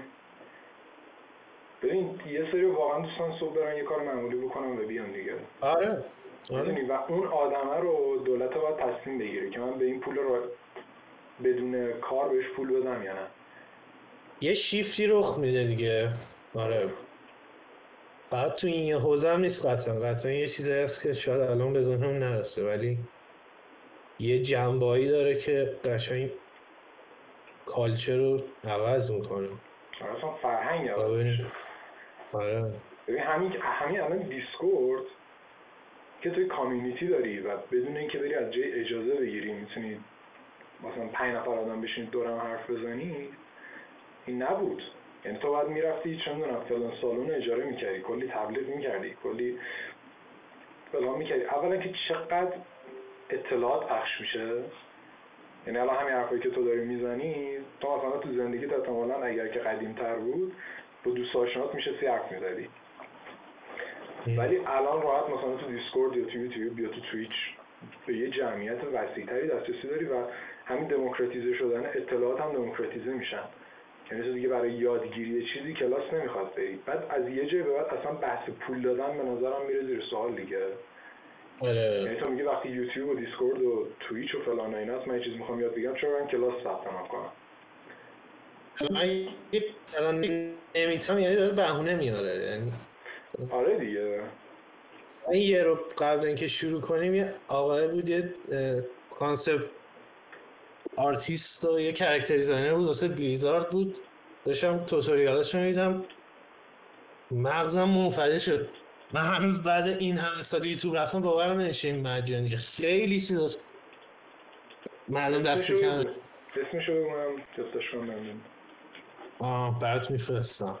[SPEAKER 1] ببین یه سری واقعا دوستان صبح برن یه کار معمولی بکنم و بیان دیگه.
[SPEAKER 2] آره
[SPEAKER 1] آره. و اون آدمه رو دولت باید تصمیم بگیره که من به این پول رو بدون کار بهش پول بدم یا نه.
[SPEAKER 2] یه شیفتی رخ میده دیگه. آره. فقط تو این حوزه هم نیست قطعا. قطعا یه چیزی هست که شاید الان به ذهنم نرسه ولی یه جنبایی داره که قشنگ کالچر رو عوض می‌کنه
[SPEAKER 1] آره، اصلا فرهنگ
[SPEAKER 2] آره.
[SPEAKER 1] ببین همین همین الان دیسکورد که توی کامیونیتی داری و بدون اینکه بری از جای اجازه بگیری می‌تونی مثلا پنج نفر آدم بشین دورم حرف بزنی این نبود. یعنی تو باید می‌رفتی چه می‌دونم فلان سالون اجاره می‌کردی کلی تبلیغ می‌کردی کلی فلان می‌کردی. اولا که چقدر اطلاعات پخش میشه؟ یعنی الان همین حرفایی که تو داری می‌زنی تو مثلا تو زندگی احتمالا اگر که قدیم تر بود با دوست آشنات میشه سی حرف می‌زدی. ولی الان راحت مثلا تو دیسکورد یا تو یوتیوب یا تو تویچ به یه جمعیت وسیعتری دسترسی داری و همین دموکراتیزه شدن اطلاعات هم دموکراتیزه میشن. یعنی تو دیگه برای یادگیری چیزی کلاس نمی‌خواد برید. بعد از یه جای به بعد اصلا بحث پول دادن به نظرم میره زیر سوال دیگه.
[SPEAKER 2] آره.
[SPEAKER 1] یعنی تو میگه وقتی یوتیوب و دیسکورد و تویچ و فلان و ایناست من یه چیز می‌خوام یاد بگم چرا من کلاس ثبت نام کنم؟
[SPEAKER 2] الان نمی‌تونم یعنی داره بهونه میاره یعنی
[SPEAKER 1] آره دیگه.
[SPEAKER 2] این یه رو قبل اینکه شروع کنیم یه آقای بود یه concept artist و یه character designer بود واسه بلیزارد بود. داشتم tutorial ش می‌دیدم مغزم منفجر شد. من هنوز بعد این همه سال یوتیوب رفتم باورم نمیشه این مجانی. خیلی چیز معلوم دست
[SPEAKER 1] کن اسمشو بگو من جفتش کنم
[SPEAKER 2] آه برات میفرستم.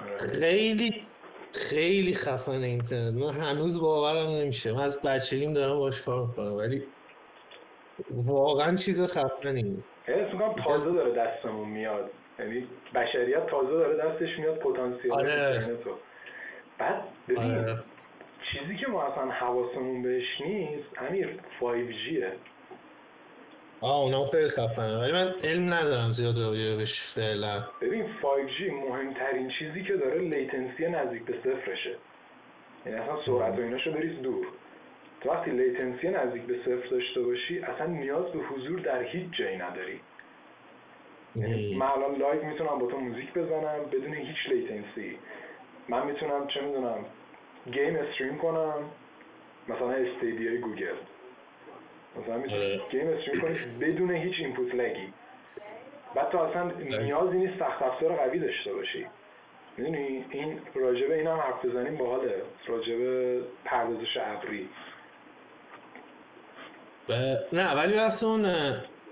[SPEAKER 2] آره. خیلی خیلی خفن اینترنت. من هنوز باورم نمیشه. من از بچگیم دارم باش کار می‌کنم ولی واقعا چیز خفنی.
[SPEAKER 1] حس می‌کنم تازه داره دستمون میاد. یعنی بشریت تازه داره دستش میاد پتانسیل
[SPEAKER 2] آره.
[SPEAKER 1] بعد ببین
[SPEAKER 2] آره.
[SPEAKER 1] چیزی که ما اصلا حواسمون بهش نیست امیر 5G ه
[SPEAKER 2] آه اونم خیلی خفنه. ولی من علم ندارم زیاد راجبش فعلا.
[SPEAKER 1] ببین 5G مهمترین چیزی که داره latency نزدیک به صفرشه. یعنی اصلا سرعت و ایناشو بریز دور. تو وقتی latency نزدیک به صفر داشته باشی اصلا نیاز به حضور در هیچ جایی نداری. یعنی من الان live می‌تونم با تو موزیک بزنم بدون هیچ latency. من می‌تونم چه می‌دونم game stream کنم مثلا Stadia ی گوگل. مثلا می‌تونی
[SPEAKER 2] آره.
[SPEAKER 1] game stream کنی بدون هیچ input lag ی بعد تو اصلا نیازی نیست سخت افزار قوی داشته باشی. می‌دونی؟ این راجبه این هم حرف بزنیم باحاله. راجبه پردازش ابری.
[SPEAKER 2] و... نه ولی بس اون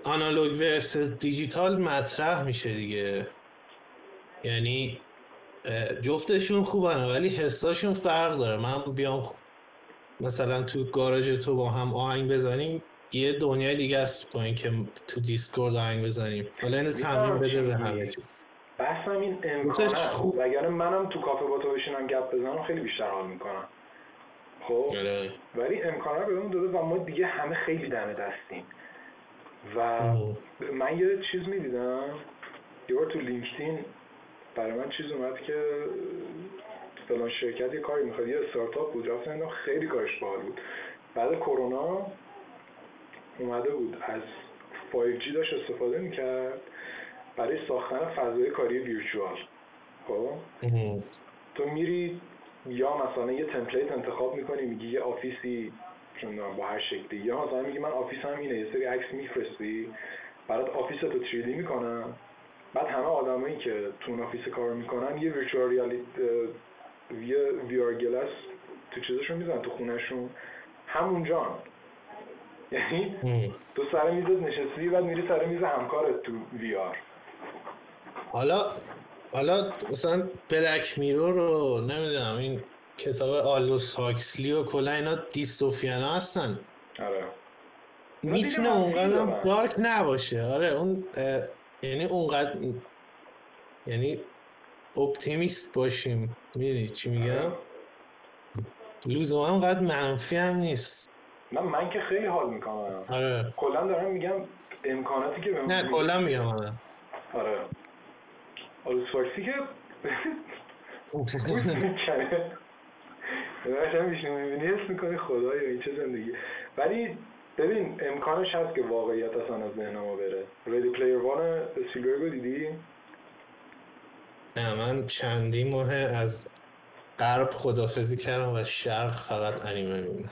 [SPEAKER 2] analog versus digital مطرح میشه دیگه. یعنی جفتشون خوبن ولی حساشون فرق داره من بیام خ- مثلا تو گاراژ تو با هم آهنگ بزنیم یه دنیای دیگه است با اینکه تو دیسکورد آهنگ بزنیم حالا اینو تعمیم بده به همه چی.
[SPEAKER 1] بحثم این امکانه.
[SPEAKER 2] خوب.
[SPEAKER 1] وگرنه منم تو کافه با تو بشینم گپ بزنم خیلی بیشتر حال می‌کنم خب
[SPEAKER 2] آره.
[SPEAKER 1] ولی امکانه رو بهمون داده و ما دیگه همه خیلی دم دستیم و. من یه چیز می‌دیدم یه بار تو لینکدین برای من چیز اومد که فلان شرکت یه کاری می‌خواد یه استارتاپ بود. رفتم خیلی کارش باحال بود. بعد کرونا اومده بود. از 5G داشت استفاده می‌کرد برای ساختن فضای کاری ویرچوال خب. تو میری یا مثلا یه template انتخاب می‌کنی میگی یه office ی با هر شکلی. یا مثلا میگی من office م اینه یه سری عکس میفرستی. برات office تو 3D می‌کنم. بعد همه آدمایی که تو اون office کار می‌کنن یه virtual reality یه VR glass تو چیزشون می‌زنن تو خونهشون. همونجا یعنی. تو سر میزت نشستی بعد میری سر میز همکارت تو VR
[SPEAKER 2] حالا حالا مثلا Black Mirror رو نمی‌دونم این کتاب آلدوس هاکسلی و کلا اینا dystopian ا هستن.
[SPEAKER 1] آره.
[SPEAKER 2] می‌تونه اونقدر. dark نباشه. آره اون یعنی اونقدر یعنی optimist باشیم. می‌دونی چی میگم؟
[SPEAKER 1] آره.
[SPEAKER 2] لزوما اونقدر منفی هم نیست.
[SPEAKER 1] نه من که خیلی حال می‌کنم.
[SPEAKER 2] آره.
[SPEAKER 1] کلا دارم میگم امکاناتی که
[SPEAKER 2] نه کلا میگم آره.
[SPEAKER 1] آره. آلوس فارسی که گوش می‌کنه می‌بینی؟ حس می‌کنی خدایا این چه زندگی. ولی ببین امکانش هست که واقعیت اصلا از ذهن ما بره. Ready Player One اسپیلبرگو دیدی؟
[SPEAKER 2] نه من چندی ماه از غرب خدافظی کردم و شرق فقط انیمه می‌بینم.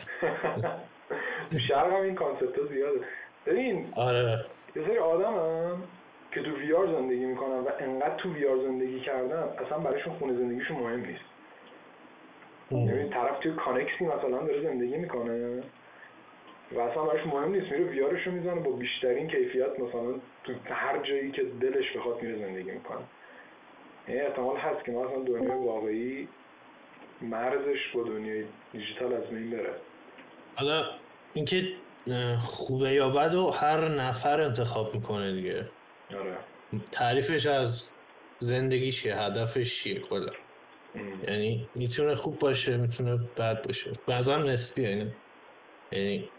[SPEAKER 1] تو شرق هم این concept ها زیاده. ببین
[SPEAKER 2] آره.
[SPEAKER 1] یه سری آدم هم که تو VR زندگی می‌کنن و انقدر تو VR زندگی کردن اصلا برایشون خونه زندگیشون مهم نیست. یعنی طرف توی کانکسی مثلا داره زندگی می‌کنه. و اصلا براش مهم نیست میره VR ش رو می‌زنه با بیشترین کیفیت مثلا تو هر جایی که دلش بخواد میره زندگی می‌کنه. یعنی احتمال هست که مثلا دنیای واقعی مرزش با دنیای دیجیتال از بین بره.
[SPEAKER 2] حالا اینکه خوبه یا بد و هر نفر انتخاب می‌کنه دیگه.
[SPEAKER 1] آره.
[SPEAKER 2] تعریفش از زندگی چیه هدفش چیه کلا. یعنی می‌تونه خوب باشه می‌تونه بد باشه. بعضا نسبیه اینه یعنی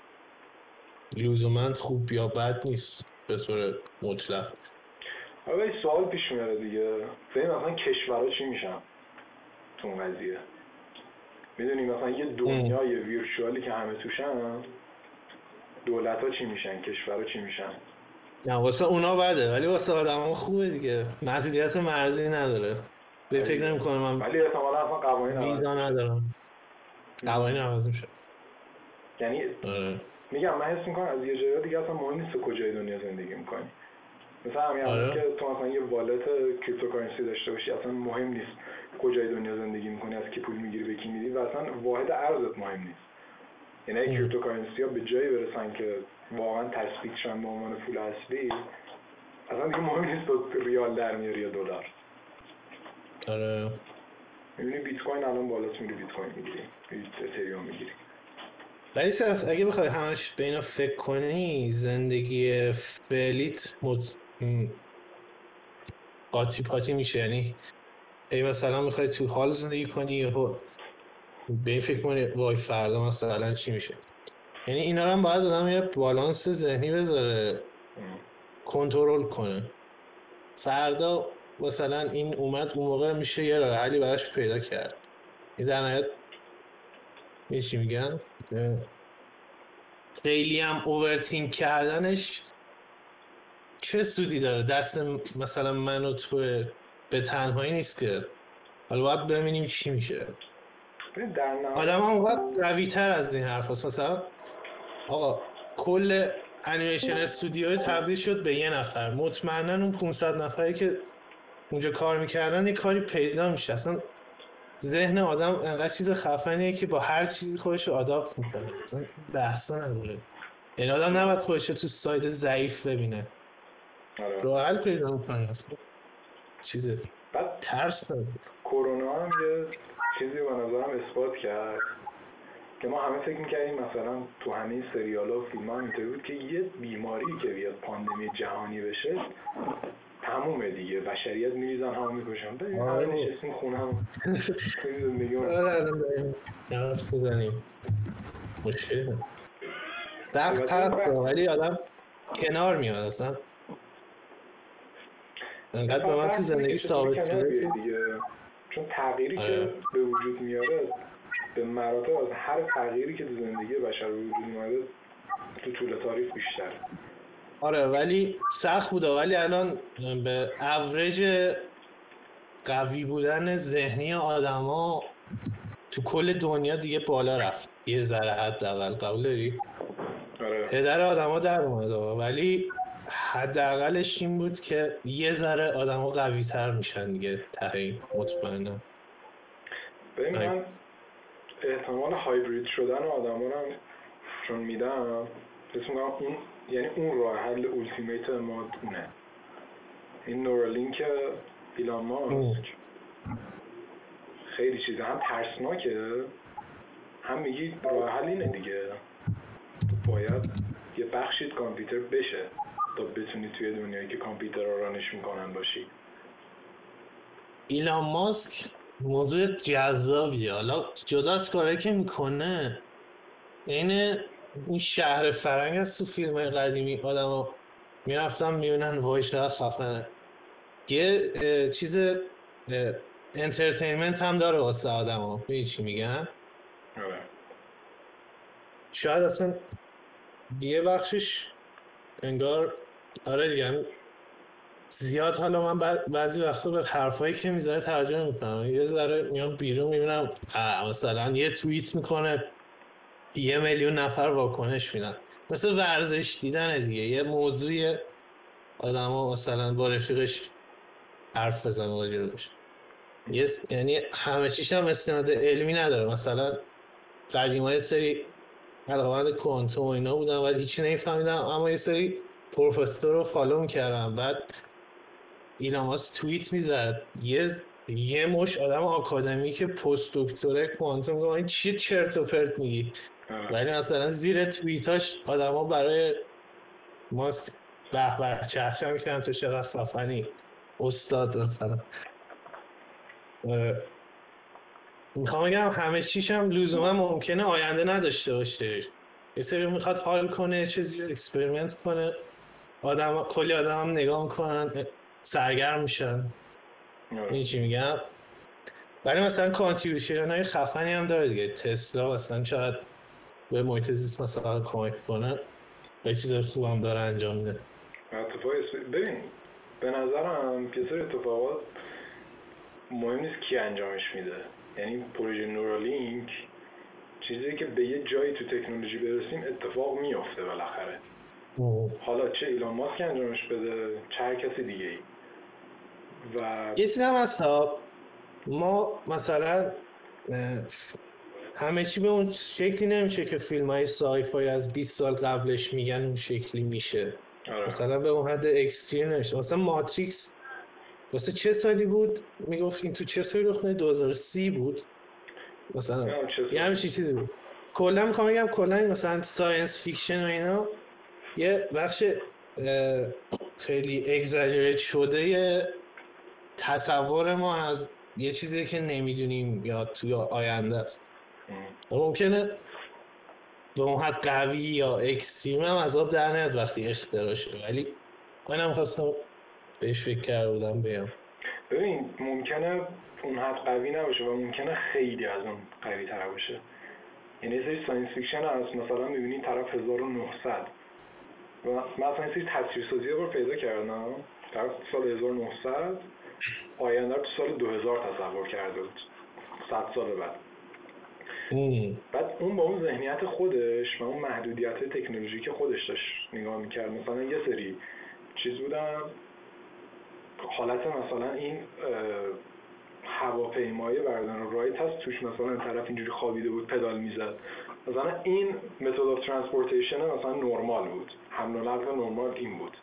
[SPEAKER 2] لزوما خوب یا بد نیست به طور مطلق.
[SPEAKER 1] حالا یه سوال پیش میاره دیگه. ببین مثلا کشورها چی میشن تو اون قضیه؟ می‌دونی مثلا یه دنیای ویرچوالی که همه توشن دولت ها چی میشن؟ کشورها چی میشن؟
[SPEAKER 2] نه واسه اونا بده ولی واسه آدم خوبه دیگه. محدودیت مرزی نداره. به فکر نمی کنم من
[SPEAKER 1] ولی احتمالا اصلا قوانین
[SPEAKER 2] ویزا ندارم. قوانین عوض میشه.
[SPEAKER 1] یعنی
[SPEAKER 2] آره.
[SPEAKER 1] میگم من حس می‌کنم از یه جایی دیگه اصلا مهم نیست کجای دنیا زندگی می‌کنی. مثلا همین
[SPEAKER 2] آره.
[SPEAKER 1] که تو مثلا یه wallet cryptocurrency داشته باشی اصلا مهم نیست کجای دنیا زندگی می‌کنی از کی پول می‌گیری به کی میدی و اصلا واحد ارزت مهم نیست. یعنی. cryptocurrency ها به جایی برسن که واقعا تثبیت شن به عنوان پول اصلی اصلا دیگه مهم نیست تو ریال در میاری یا دلار.
[SPEAKER 2] آره.
[SPEAKER 1] می‌بینی بیت کوین الان بالاست میری بیت کوین می‌گیری اتریوم می‌گیری.
[SPEAKER 2] ولی از اگه بخوای همش به اینا فکر کنی زندگی فعلیت مت... قاطی پاتی میشه. یعنی ای مثلا می‌خوای تو حال زندگی کنی یا به این فکر کنی وای فردا مثلا چی میشه؟ یعنی اینا رو هم باید آدم یه بالانس ذهنی بذاره کنترل کنه. فردا مثلا این اومد اون موقع میشه یه راه حلی براش پیدا کرد. این در نهایت چی میگن خیلی هم اوورتینک کردنش چه سودی داره؟ دست مثلا من و تو به تنهایی نیست که. حالا باید ببینیم چی میشه. آدم هم باید قوی تر از این حرف هست. مثلا آقا کل انیمیشن استودیو تبدیل شد به یه نفر. مطمئنا اون 500 نفری که اونجا کار می‌کردن یه کاری پیدا میشه. اصلا ذهن آدم انقدر چیز خفنیه که با هر چیزی خودش رو آداپت می‌کنه. بحثا نداره. یعنی آدم نباید خودش تو سایت ضعیف ببینه.
[SPEAKER 1] آره.
[SPEAKER 2] رو حل پیدا می‌کنه. اصلا چیزه
[SPEAKER 1] بعد
[SPEAKER 2] ترس نداره.
[SPEAKER 1] کرونا هم یه چیزی به نظرم اثبات کرد که ما همه فکر می‌کردیم مثلا تو همه سریال ها و فیلم ها اینطوری بود که یه بیماری که بیاد پاندمی جهانی بشه تمومه دیگه. بشریت میریزن همه می‌کشن. بریم
[SPEAKER 2] آره.
[SPEAKER 1] همه نشستیم خونه هم. زندگی رو-
[SPEAKER 2] آره نرفت بزنیم. مشکل هست ولی آدم کنار میاد اصلا. انقدر به من تو زندگی ثابت شده
[SPEAKER 1] دیگه. چون تغییری
[SPEAKER 2] آره.
[SPEAKER 1] که به وجود میاره به مراتب از هر تغییری که تو زندگی بشر به وجود میاره تو طول تاریخ بیشتر
[SPEAKER 2] آره ولی سخت بوده ولی الان به اوریج قوی بودن ذهنی آدما تو کل دنیا دیگه بالا رفت یه ذره حداقل قبول داری
[SPEAKER 1] آره
[SPEAKER 2] پدر آدما در اومد. ولی حداقلش این بود که یه ذره آدما قوی تر میشن دیگه ته این مطمئنم
[SPEAKER 1] ببین. من احتمال هایبرید شدن آدما رو هم چون میدم می‌کنم اون یعنی اون راه حل اولتیمیت ما اونه این نورالینک ایلان ماسک خیلی چیزه هم ترسناکه. هم میگی راه حل اینه دیگه. باید یه بخشید کامپیوتر بشه تا بتونی توی دنیایی که کامپیوتر رو رانش می‌کنن باشی.
[SPEAKER 2] ایلان ماسک موضوع جذابیه. حالا جدا از کارهایی که می‌کنه. این این شهر فرنگ از تو فیلم های قدیمی. آدم ها می‌رفتن میونن وای چقدر خفنه. یه چیز entertainment هم داره واسه آدم ها. چی میگن
[SPEAKER 1] آره.
[SPEAKER 2] شاید اصلا یه بخشش انگار آره دیگه زیاد حالا من بعضی وقتا به حرفایی که می‌ذاره ترجمه می‌کنم. یه ذره میام بیرون می‌بینم مثلا یه توییت می‌کنه. یه میلیون نفر واکنش میدن. مثل ورزش دیدن دیگه. یه موضوعی آدم مثلا با رفیقش حرف بزنه راجبش س- یعنی همه چیش هم استناد علمی نداره. مثلا قدیم های سری علاقمند کوانتوم و اینا بودن ولی هیچی نمیفهمیدم اما یه سری پروفسور رو فالو می‌کردم بعد ایلان ماسک توییت می‌زد. یه یه مشت آدم آکادمیک پست دکترای کوانتوم گفت چیه چرت و پرت میگی. ولی مثلا زیر توییتاش آدما برای ماسک به به چهچه می‌کنن تو چقدر خفنی استاد مثلا. می‌خوام بگم همه چیش هم لزوما ممکنه آینده نداشته باشه. یه سری می‌خواد حال کنه چیزی رو experiment کنه. آدم کلی آدم هم نگاه می‌کنن سرگرم میشن. این چی میگم؟ ولی مثلا کانتریبیوشن های خفنی هم داره دیگه. تسلا مثلا شاید به محیط زیست مثلا کمک کنه به چیز خوب هم داره انجام میده.
[SPEAKER 1] ببین به نظرم یه سری اتفاقات مهم نیست کی انجامش میده. یعنی پروژه نورالینک چیزی که به یه جایی تو تکنولوژی برسیم اتفاق میافته بالاخره. حالا چه ایلان ماسک انجامش بده چه هر کسی دیگه ای و
[SPEAKER 2] یه چیز هم هست. ما مثلا همه چی به اون شکلی نمیشه که فیلم های سایفای از 20 سال قبلش میگن اون شکلی میشه.
[SPEAKER 1] آره.
[SPEAKER 2] مثلا به اون حد اکستریم مثلا ماتریکس واسه چه سالی بود؟ می‌گفت این تو چه سالی رخ 2030 بود. مثلا یه همچین چیزی بود. کلا می‌خوام بگم کلا مثلا science fiction و اینا یه بخش خیلی exaggerate شده یه تصور ما از یه چیزی که نمی‌دونیم یا توی آینده است. ممکنه به اون حد قوی یا extreme هم از آب در نیاد وقتی اختراع شه ولی منم خواستم بهش فکر کرده بودم بیام.
[SPEAKER 1] ببین ممکنه اون حد قوی نباشه و ممکنه خیلی از اون قوی تر باشه. یعنی سری science fiction هست. مثلا می‌بینی طرف 1900 و یه سری تصویرسازی رو پیدا کردم. طرف سال 1900 آینده تو سال 2000 تصور کرده بود. 100 سال بعد. بعد اون با اون ذهنیت خودش و اون محدودیت تکنولوژیک خودش داشت نگاه می‌کرد مثلا یه سری چیز بودن. حالت مثلا این هواپیمای برادران رایت هست توش مثلا طرف اینجوری خوابیده بود پدال می‌زد. مثلا این method of transportation مثلا نرمال بود. حمل و نقل نرمال این بود.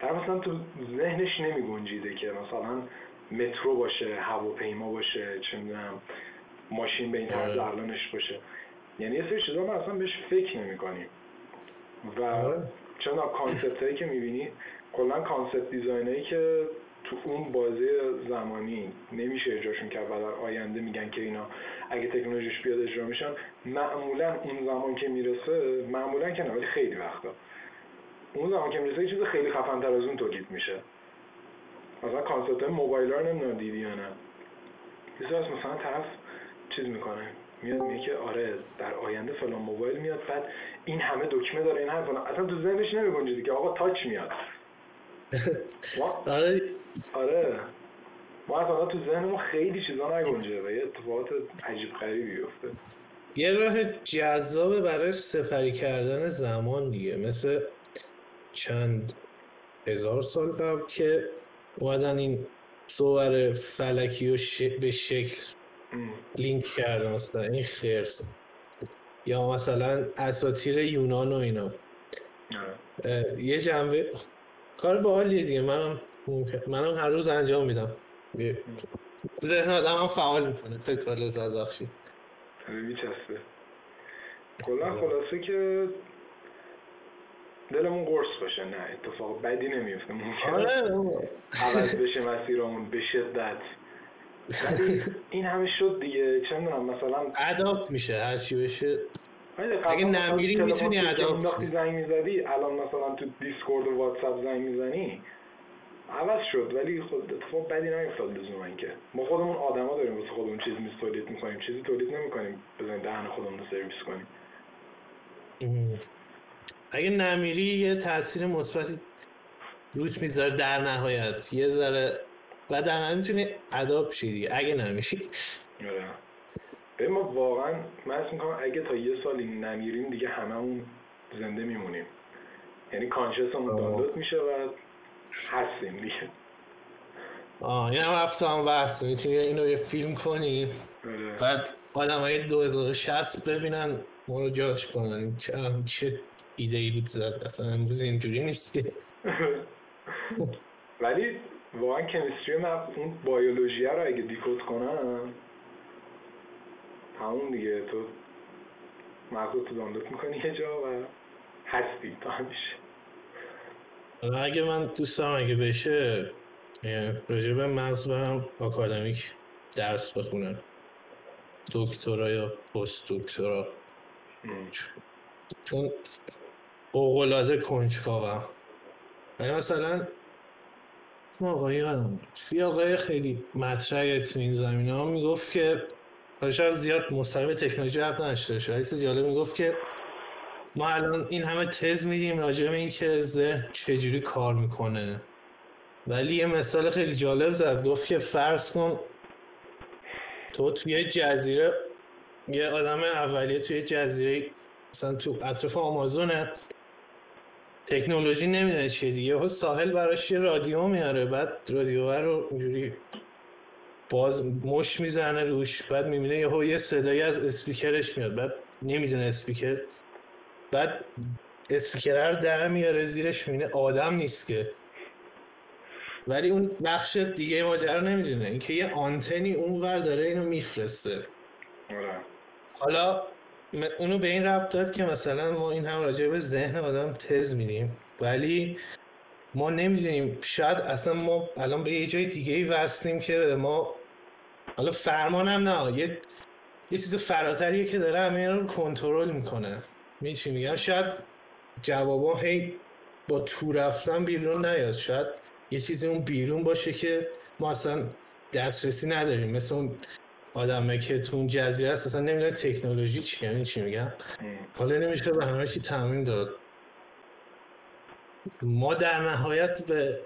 [SPEAKER 1] در مثلا تو ذهنش نمی گنجیده که مثلا مترو باشه هواپیما باشه چه می‌دونم. ماشین به این طرز آره. الانش باشه. یعنی یه سری چیزا ما اصلا بهش فکر نمی کنیم و آره. چون concept هایی که می‌بینی؟ کلا concept design هایی که تو اون بازه زمانی نمیشه اجراشون کرد و در آینده میگن که اینا اگه تکنولوژیش بیاد اجرا میشن معمولا اون زمان که می‌رسه معمولا که نه ولی خیلی وقتا. اون زمان که می‌رسه یه چیز خیلی خفن تر از اون تولید میشه. مثلا concept موبایل ها نمی‌دونم دیدی یا نه. مثلا طرف چیز می‌کنه. میاد میگه که آره در آینده فلان موبایل میاد بعد این همه دکمه داره این هم اصلا تو ذهنش نمیگنجه که آقا تاچ میاد.
[SPEAKER 2] آره.
[SPEAKER 1] آره. ما اصلا تو ذهنمون خیلی چیزا نگنجه و یه اتفاقات عجیب غریبی بیفته
[SPEAKER 2] یه راه جذابه برای سفری کردن زمان دیگه. مثل چند هزار سال قبل که اومدن این صور فلکی رو به شکل لینک کرده مثلا. این خرس یا مثلا اساتیر یونان و اینا. آره. یه جنبه. کار باحالیه دیگه. منم منم هر روز انجام میدم. ذهن آدم هم فعال می‌کنه. فکر کنه لذت بخشی.
[SPEAKER 1] میچسته کلا خلاصه که دلمون قرص باشه. نه اتفاق بدی نمیفته ممکنه آره. عوض بشه مسیرمون به شدت. این همه شد دیگه. چه می‌دونم مثلا
[SPEAKER 2] اداپت میشه هر چی بشه. اگه نمیری می‌تونی اداپت
[SPEAKER 1] زنگ می‌زدی الان مثلا تو دیسکورد و واتساپ زنگ می‌زنی عوض شد. ولی خود اتفاق بدی نیفتاد لزوما که ما خودمون آدما داریم واسه خودمون چیز تولید می‌کنیم. چیزی تولید نمی‌کنیم. بزنیم دهن خودمون رو سرویس کنیم.
[SPEAKER 2] اگه نمیری یه تاثیر مثبتی روت می‌ذاره در نهایت. یه ذره و در نهایت می‌تونی اداپ شی دیگه اگه نمیشی.
[SPEAKER 1] آره. ما واقعا من می‌کنم اگه تا یه سالی نمیریم دیگه هممون زنده میمونیم. یعنی کانشسمون دانلود میشه و هستیم دیگه.
[SPEAKER 2] آه این هم هفته هم بحث می‌تونی اینو یه فیلم کنی. آره. بعد آدم های 2060 ببینن ما رو جاش کنن. چه, چه ایده ای بود زد. اصلا امروز اینجوری نیست که
[SPEAKER 1] ولی واقعا کمیستری من اون بایولوژی رو اگه دیکود کنم همون دیگه. تو مغزو تو دانلود می‌کنی یه جا و هستی تا همیشه.
[SPEAKER 2] اگه من دوستم اگه بشه راجع به مغز برم آکادمیک درس بخونم. دکترا یا پست دکترا چون اوقلاده کنجکاوم. ولی مثلا آقایی یادم یه آقای خیلی مطرح تو این زمین ها می‌گفت که شاید زیاد مستقیم تکنولوژی حق نشته باشه جالب می‌گفت که ما الان این همه تز میدیم راجع به اینکه ذهن چجوری کار می‌کنه. ولی یه مثال خیلی جالب زد گفت که فرض کن تو توی جزیره یه آدم اولیه توی جزیره مثلا تو اطراف آمازونه تکنولوژی نمی‌دونه چیه دیگه. ساحل براش یه رادیو میاره بعد رادیو رو اینجوری باز مش می‌زنه روش بعد می‌بینه یه یه صدایی از اسپیکرش میاد بعد نمی‌دونه اسپیکر. بعد اسپیکر رو در میاره زیرش می‌بینه آدم نیست که. ولی اون بخش دیگه ماجرا نمی‌دونه. اینکه یه آنتنی اونور داره اینو میفرسته.
[SPEAKER 1] آره.
[SPEAKER 2] حالا اونو به این ربط داد که مثلا ما این هم راجع به ذهن آدم تز میدیم ولی ما نمی‌دونیم شاید اصلا ما الان به یه جای دیگه ای وصلیم که ما حالا فرمان هم نه یه یه چیز فراتریه که داره همه رو کنترل می‌کنه. میچی میگم؟ شاید جوابا هی با تو رفتن بیرون نیاد. شاید یه چیزی اون بیرون باشه که ما اصلا دسترسی نداریم. مثل اون آدمه که تو اون جزیره هست اصلا نمی‌دونه تکنولوژی چیه یعنی چی میگم. حالا نمیشه به همه چی تعمین داد. ما در نهایت به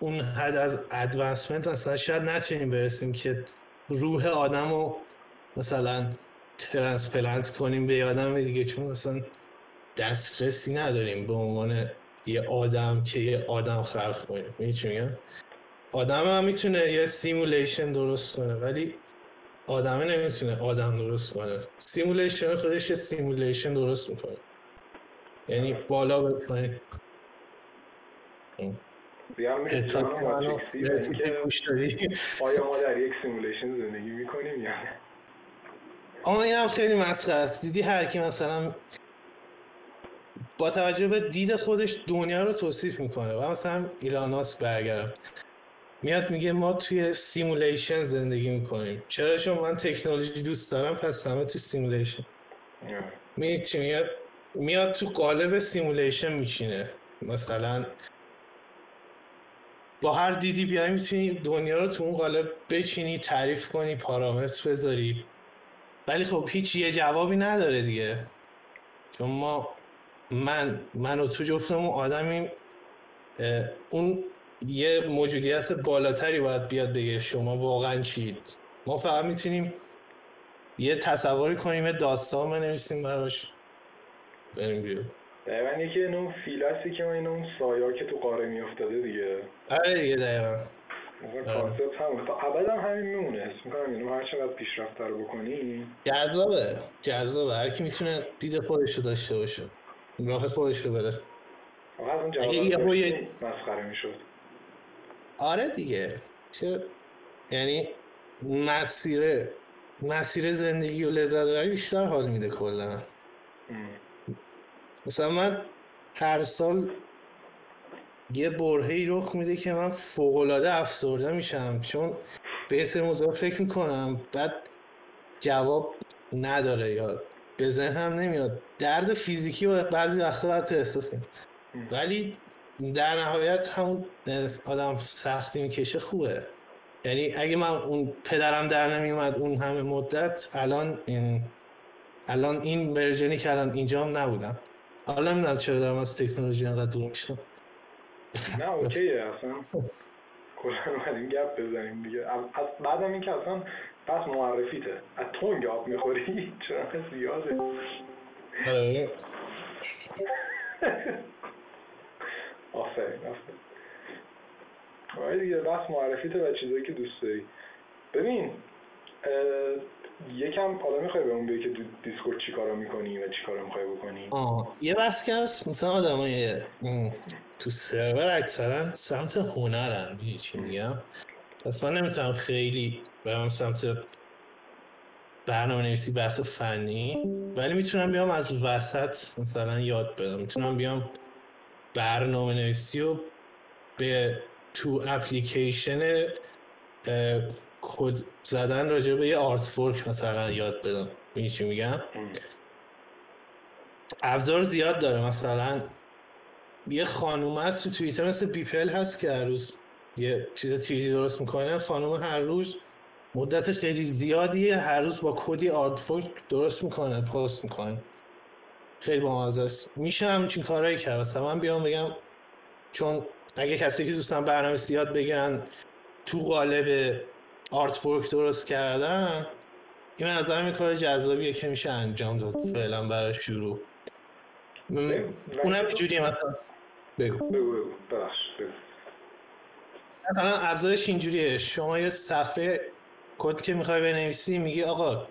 [SPEAKER 2] اون حد از ادوانسمنت اصلا شاید نتونیم برسیم که روح آدم رو مثلا transplant کنیم به یه آدم دیگه چون مثلا دسترسی نداریم به عنوان یه آدم که یه آدم خلق کنیم. چی میگم؟ آدم هم می‌تونه یه simulation درست کنه ولی آدمه نمی‌تونه آدم درست کنه. simulation خودش یه simulation درست می‌کنه. یعنی بالا
[SPEAKER 1] به
[SPEAKER 2] دادی.
[SPEAKER 1] آیا ما در یک simulation زندگی می‌کنیم یا نه؟
[SPEAKER 2] اما این هم خیلی مسخره است. دیدی هر کی مثلا با توجه به دید خودش دنیا رو توصیف می‌کنه و مثلا ایلان ماسک برگردم. میاد میگه ما توی simulation زندگی می‌کنیم. چرا چون من تکنولوژی دوست دارم پس همه تو
[SPEAKER 1] simulation.
[SPEAKER 2] میاد چی میاد؟ میاد تو قالب simulation میشینه مثلا با هر دیدی بیای می‌تونی دنیا رو تو اون قالب بچینی تعریف کنی پارامتر بذاری. ولی خب هیچ یه جوابی نداره دیگه. چون ما من من و تو جفتمون آدمیم. اون یه موجودیت بالاتری باید بیاد بگه شما واقعا چید. ما فقط می‌تونیم یه تصوری کنیم یه داستان بنویسیم براش. بریم بیرون.
[SPEAKER 1] دقیقا یکی این اون فیلسی که ما این اون سایه که تو قاره میافتاده دیگه.
[SPEAKER 2] آره دیگه دقیقا.
[SPEAKER 1] کانسپت تا ابد هم همین میمونه حس می‌کنم اینو هر چقدر پیشرفت رو بکنی.
[SPEAKER 2] جذابه جذابه. هر کی می‌تونه دید خودش رو داشته باشه. راه خودش رو بره اگه یه-
[SPEAKER 1] مسخره می‌شد.
[SPEAKER 2] آره دیگه. چه یعنی مسیر مسیر زندگی و لذت ببری بیشتر حال میده کلا. مثلا من هر سال یه برهی رخ میده که من فوقالعاده افسرده میشم چون به یه سری موضوع فکر می‌کنم. بعد جواب نداره یا به ذهنم نمیاد. درد فیزیکی و بعضی وقتا باید احساس کنم ولی در نهایت همون آدم سختی می‌کشه خوبه. یعنی اگه من اون پدرم در نمیومد اون همه مدت الان این الان این ورژنی که الان اینجام نبودم. حالا نمی‌دونم چرا دارم از تکنولوژی انقدر دور میشم.
[SPEAKER 1] نه اوکیه. اصلا کلا اومدیم گپ بزنیم دیگه. از بعدم این که اصلا پس معرفیته. از تنگ آب می‌خوری؟ چرا زیاده.
[SPEAKER 2] آره.
[SPEAKER 1] آفرین آفرین. آره دیگه بس معرفیته و چیزایی که دوست داری. ببین یکم حالا می‌خوای به اون بگی که تو دیسکورد چی کارا می‌کنی و چی کارا می‌خوای بکنی؟
[SPEAKER 2] آه یه بس که هست مثلا آدم های تو سرور اکثرا سمت هنرن می‌دونی چی میگم؟ پس من نمی‌تونم خیلی برم سمت برنامه نویسی بحث فنی ولی می‌تونم بیام از وسط مثلا یاد بدم. می‌تونم بیام برنامه نویسی رو به تو اپلیکیشن کد زدن راجع به یه artwork مثلا یاد بدم. می‌دونی چی میگم. ابزار زیاد داره. مثلا یه خانوم هست تو توییتر مثل بیپل هست که هر روز یه چیز 3D درست می‌کنه. خانوم هر روز مدت خیلی زیادیه. هر روز با کد یه artwork درست می‌کنه پست می‌کنه. خیلی بامزه است. میشه همچین کارهایی کرد. مثلا من بیام بگم چون اگه کسی که دوستان برنامه یاد بگیرن تو قالب آرت فورک درست کردن این به نظرم یه کار جذابیه که میشه انجام داد فعلا برای شروع. اونم اینجوریه مثلا. بگو. مثلا ابزارش اینجوریه. شما یه صفحه کد که می‌خوای بنویسی میگی آقا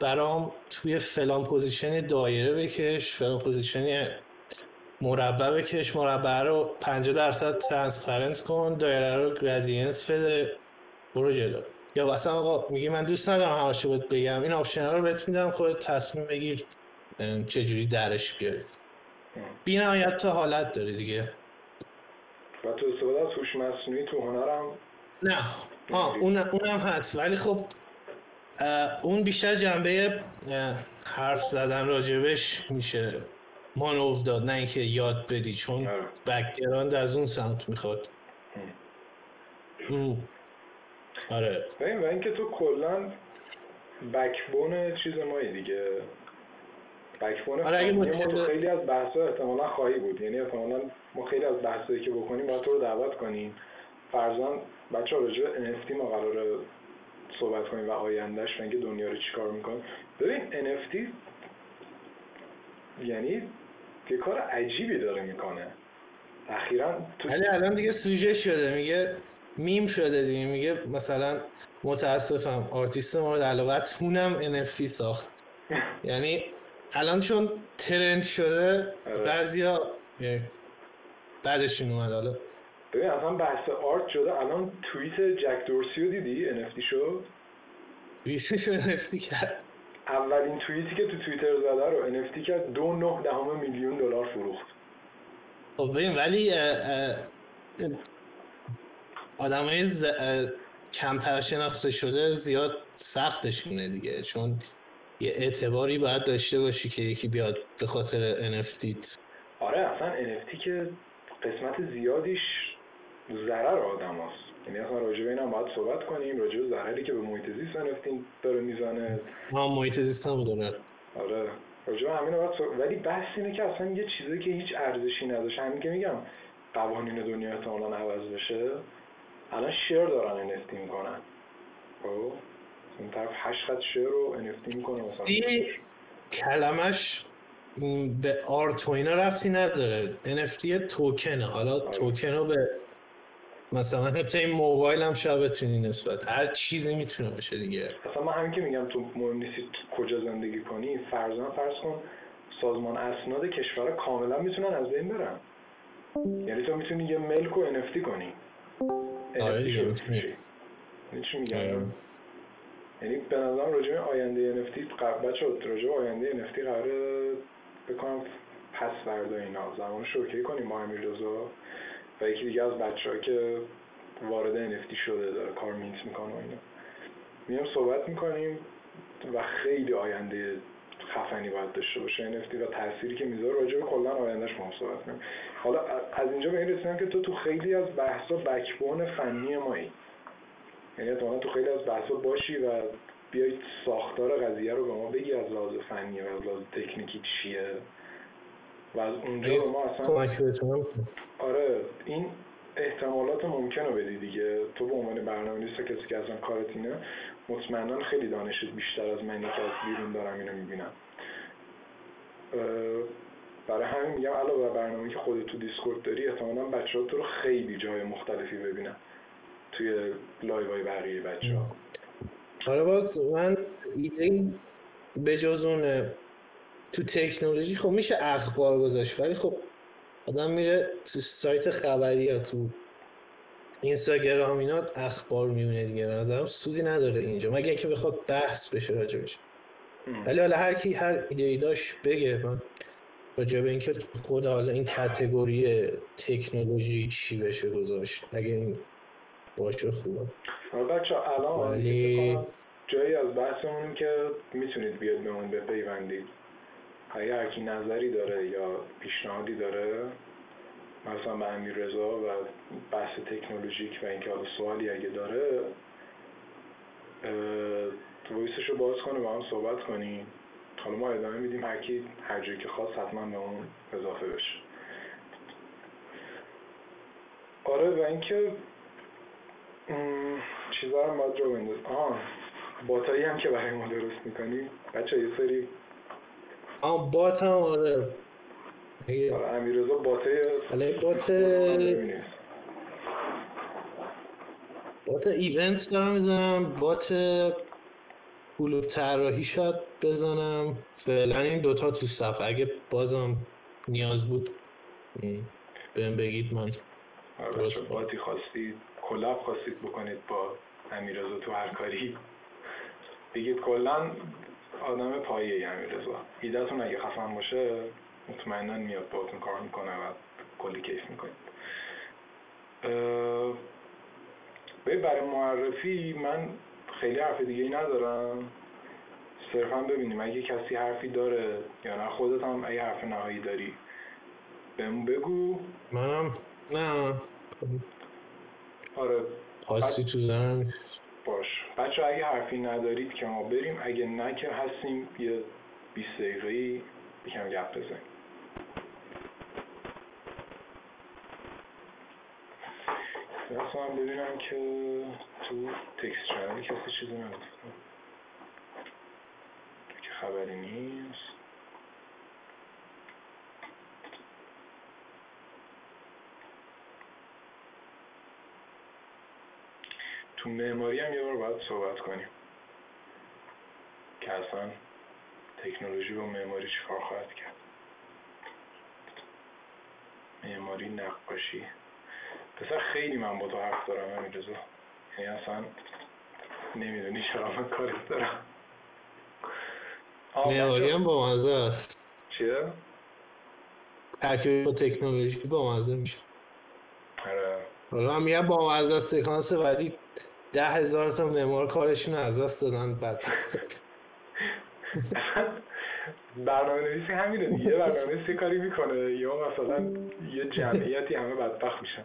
[SPEAKER 2] برام توی فلان position دایره بکش فلان position مربع بکش. مربع رو 50 درصد transparent کن دایره رو gradient بده. برو جلو. یا اصلا آقا میگی من دوست ندارم همش بهت بگم. این option رو بهت میدم خودت تصمیم بگیر چجوری درش بیاری. بی نهایت تا حالت داری دیگه.
[SPEAKER 1] و تو استفاده از هوش مصنوعی تو هنرم؟
[SPEAKER 2] نه. آه اون اونم هست. ولی خب اون بیشتر جنبه حرف زدن راجبش میشه. مانوف داد نه اینکه یاد بدی چون بکگراند از اون سمت می‌خواد. آره.
[SPEAKER 1] و اینکه تو کلا بکبون چیز مایی دیگه. بکبون آره ما خیلی از بحثا احتمالا خواهی بود. یعنی احتمالا ما خیلی از بحثایی که بکنیم باید تو رو دعوت کنیم. فرزان بچه ها راجع NFT ما قراره صحبت کنیم و آیندهش و اینکه دنیا رو چیکار می‌کنه. ببین NFT یعنی یه کار عجیبی داره می‌کنه. اخیرا
[SPEAKER 2] تو الان دیگه سوژه شده میگه میم شده دیگه میگه مثلا متاسفم آرتیست مورد علاقتونم NFT ساخت. یعنی الان چون ترند شده آره. بعضیا بعدشون اومد حالا.
[SPEAKER 1] ببین اصلا بحث آرت شده. الان توییت جک دورسیو دیدی؟ NFT شد
[SPEAKER 2] توییتش رو NFT کرد.
[SPEAKER 1] اولین توییتی که تو توییتر زده رو NFT کرد. دو نه دهم میلیون دلار فروخت.
[SPEAKER 2] خب ببین ولی آدم های ز... کمتر شناخته شده زیاد سختشونه دیگه. چون یه اعتباری باید داشته باشی که یکی بیاد به خاطر NFT
[SPEAKER 1] آره اصلا NFT که قسمت زیادیش ضرر آدم هست یعنی اصلا راجع به اینم باید صحبت کنیم راجع به ضرری که به محیط زیست NFT داره می‌زنه.
[SPEAKER 2] ها محیط زیست هم داره
[SPEAKER 1] آره. راجع به همین باید صحبت... ولی بحث اینه که اصلا یه چیزی که هیچ ارزشی نداشت همین که میگم قوانین دنیا احتمالا عوض بشه. الان شیر دارن NFT می‌کنن. خب؟ این طرف هشت خط شیر رو NFT می‌کنه مثلا.
[SPEAKER 2] کلمش به آرت و اینا رفتی نداره. NFT توکنه حالا آره. توکن رو به مثلا حتی این موبایل هم بتونی نسبت. هر چیزی می‌تونه باشه دیگه.
[SPEAKER 1] اصلا من همین که میگم تو مهم نیستی کجا زندگی کنی فرضاً فرض کن سازمان اسناد کشور کاملا می‌تونن از بین برن. یعنی تو می‌تونی یه ملک رو NFT کنی.
[SPEAKER 2] آره
[SPEAKER 1] آره. یعنی به نظرم راجع آینده NFT بچه راجع آینده NFT قراره بکنم پس فردا اینا. زمان شوکه کنیم با امیر رضا. و یکی دیگه از بچه که وارد NFT شده داره کار مینت می‌کنه و اینا. میام صحبت می‌کنیم و خیلی آینده خفنی باید داشته باشه NFT و تأثیری که می‌ذاره. راجع به کلا آیندهش ما صحبت کنیم. حالا از اینجا به این رسیدم که تو تو خیلی از بحثا بکبون فنی مایی یعنی احتمالا تو خیلی از بحثا باشی و بیایید ساختار قضیه رو به ما بگی از لحاظ فنی و از لحاظ تکنیکی چیه. و از اونجا به ما اصلا این احتمالات ممکن رو بدی دیگه. تو به عنوان برنامه نیست کسی که اصلا کارت اینه مطمئنا خیلی دانشت بیشتر از منی که از بیرون دارم اینو می‌بینم. برای همین میگم علاوه بر برنامه که خودت تو دیسکورد داری احتمالا بچه ها تو رو خیلی جای مختلفی ببینم توی live های بقیه بچه ها
[SPEAKER 2] آره باز من ایده به جز اون تو تکنولوژی خب میشه اخبار گذاشت ولی خب آدم میره تو سایت خبری یا تو اینستاگرام اینا اخبار می‌خونه دیگه. به نظرم سودی نداره اینجا. مگه اینکه بخواد بحث بشه راجبش ولی حالا هر کی هر ایده داشت بگه. من راجع به اینکه خود حالا این کتگوری تکنولوژی چی بشه گذاشت. اگه این باشه خوبه.
[SPEAKER 1] بچه الان ولی... جایی از بحثمون که می‌تونید بیاد به اون بپیوندید. اگه هر کی نظری داره یا پیشنهادی داره مثلا به امیر رضا و بحث تکنولوژیک و اینکه حالا سوالی اگه داره ویسش رو باز کنه با هم صحبت کنیم. حالا ما ادامه میدیم هر کی هر جایی که خواست حتما به اون اضافه بشه. آره و اینکه چیزا رو باید رو بنداز آه باتایی هم که برای ما درست می‌کنی. بچه یه سری
[SPEAKER 2] آه بات هم آره.
[SPEAKER 1] آره امیرزا باته
[SPEAKER 2] حالا بات بات ایونت دارم می‌زنم بات کلوب طراحی شاید بزنم. فعلا این دوتا تو صف. اگه بازم نیاز بود بهم بگید من
[SPEAKER 1] بچه باتی خواستید کلاب خواستید بکنید با امیرزا تو هر کاری. بگید کلا آدم پایه امیرزا ایدهتون اگه خفن باشه مطمئنا میاد باهاتون کار می‌کنه و کلی کیف می‌کنید برای معرفی من خیلی حرف دیگه ای ندارم. صرفا ببینیم اگه کسی حرفی داره یا نه. خودت هم اگه حرف نهایی داری بهم بگو.
[SPEAKER 2] منم؟ نه.
[SPEAKER 1] آره.
[SPEAKER 2] خاصی تو زنم
[SPEAKER 1] باش. بچه اگه حرفی ندارید که ما بریم اگه نه که هستیم یه 20 دقیقه یکم گپ بزنیم. هم ببینم که تو تکست چنل کسی چیزی نگفته که خبری نیست. تو معماری هم یه بار باید صحبت کنیم. که اصلا تکنولوژی و معماری چی کار خواهد کرد؟ معماری نقاشی. پسر خیلی من با تو حرف دارم همین رضا. یعنی اصلا نمی‌دونی چرا من کارت دارم.
[SPEAKER 2] معماری هم با مزه است.
[SPEAKER 1] چیه؟
[SPEAKER 2] ترکیب با تکنولوژی با مزه میشه.
[SPEAKER 1] آره.
[SPEAKER 2] حالا هم میگم با مزه است سکانس بعدی ده هزار تا معمار کارشون از دست دادن بعد.
[SPEAKER 1] برنامه نویسی همینه دیگه. برنامه نویسی کاری می‌کنه. یا مثلا یه جمعیتی همه بدبخت میشن.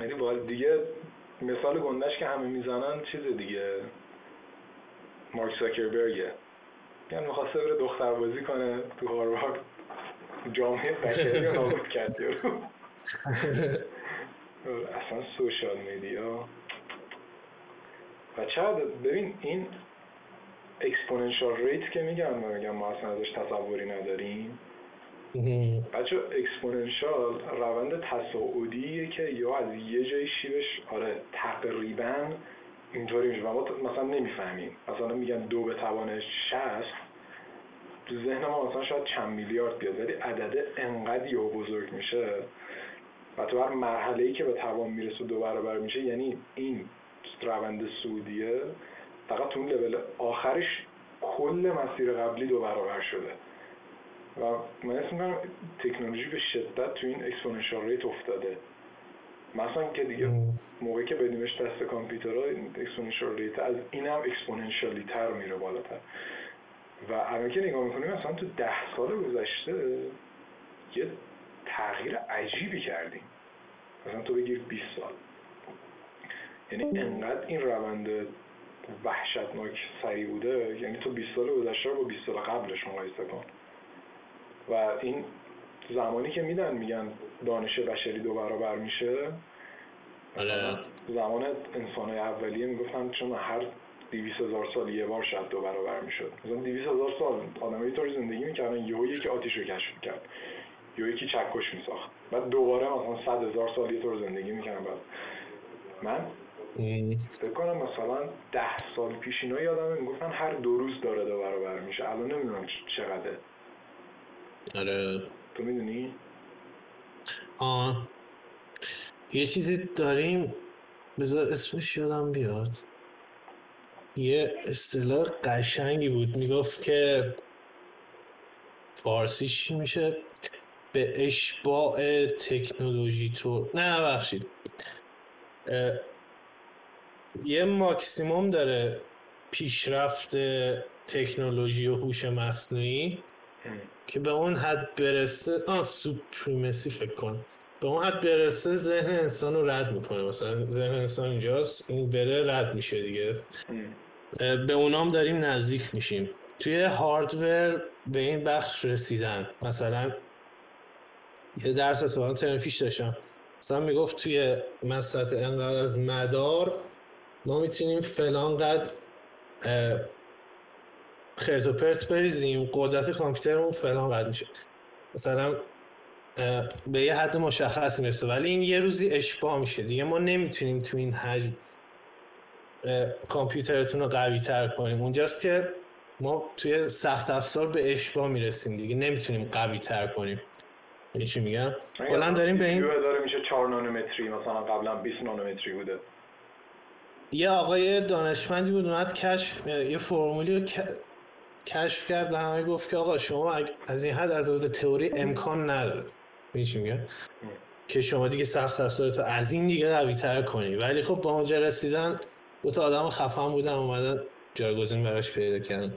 [SPEAKER 1] یعنی باید دیگه مثال گندش که همه می‌زنن چیز دیگه. مارک زاکربرگه. یعنی می‌خواسته بره دختر بازی کنه تو هاروارد. جامعه بشری رو نابود کرد. اصلا social media. و چقدر ببین این exponential rate که میگن و میگن ما اصلا ازش تصوری نداریم. بچه exponential روند تصاعدیه که یا از یه جای شیبش آره تقریبا اینطوری میشه. و ما مثلا نمی‌فهمیم. مثلا میگن دو به توان شست تو ذهن ما مثلا شاید چند میلیارد بیاد ولی عدده انقدر یا بزرگ میشه. و تو هر مرحله ای که به توان می‌رسه دو برابر میشه یعنی این روند صعودیه فقط تو اون لول آخرش کل مسیر قبلی دو برابر شده. و من اسم می‌کنم تکنولوژی به شدت تو این exponential rate افتاده. مثلا که دیگه موقعی که بدیمش دست کامپیوترها این exponential rate از این هم exponential ی تر میره بالاتر. و الان که نگاه می‌کنیم مثلا تو ده سال گذشته یه تغییر عجیبی کردیم. مثلا تو بگیر 20 سال. یعنی انقدر این روند وحشتناک سریع بوده یعنی تو 20 سال گذشته رو با 20 سال قبلش مقایسه کن. و این زمانی که میدن میگن دانش بشری دو برابر میشه.
[SPEAKER 2] آره.
[SPEAKER 1] زمان انسان اولیه می‌گفتن چون هر دیویس هزار سال یه بار شد دو برابر می‌شد. مثلا دیویس هزار سال آدم یه طور زندگی می‌کردن یهو یکی آتیش رو کشف کرد یا یکی چکش میساخت. بعد دوباره مثلا صد هزار سال یه طور زندگی می‌کردن بعد. من؟ فکر کنم مثلا ده سال پیش اینا یادمه می‌گفتن هر دو روز داره دو برابر میشه. الان نمی‌دونم چقدره.
[SPEAKER 2] آره.
[SPEAKER 1] تو می‌دونی؟
[SPEAKER 2] آه. یه چیزی داریم. بذار اسمش یادم بیاد. یه اصطلاح قشنگی بود. می‌گفت که فارسیش چی میشه؟ به اشباع تکنولوژی تو نه بخشید یه ماکسیموم داره پیشرفت تکنولوژی و هوش مصنوعی که به اون حد برسه آه سوپریمسی فکر کن. به اون حد برسه ذهن انسان رو رد می‌کنه. مثلا ذهن انسان اینجاست این بره رد میشه دیگه. به اونام داریم نزدیک میشیم. توی هاردور به این بخش رسیدن. مثلا یه درس اتفاقا ترم پیش داشتم. مثلا می‌گفت توی مسطح انقدر از مدار ما می‌تونیم فلان قد خرت و پرت بریزیم قدرت کامپیوترمون فلان قد میشه. مثلا به یه حد مشخص می‌رسه ولی این یه روزی اشباه میشه. دیگه ما نمی‌تونیم تو این حجم کامپیوترتون رو قوی تر کنیم. اونجاست که ما توی سخت افزار به اشباه می‌رسیم دیگه. نمی‌تونیم قوی تر کنیم. یعنی چی میگم؟ کلا داریم به این
[SPEAKER 1] داره میشه 4 نانومتری مثلا قبلا 20 نانومتری بوده.
[SPEAKER 2] یه آقای دانشمندی بود اومد کشف یه فرمولی رو کشف کرد به همه گفت که آقا شما از این حد از لحاظ تئوری امکان نداره. میشه میگه که شما دیگه سخت افزارتو از این دیگه قوی تر کنی. ولی خب با اونجا رسیدن دو تا آدم خفن بودن اومدن جایگزین براش پیدا کردن.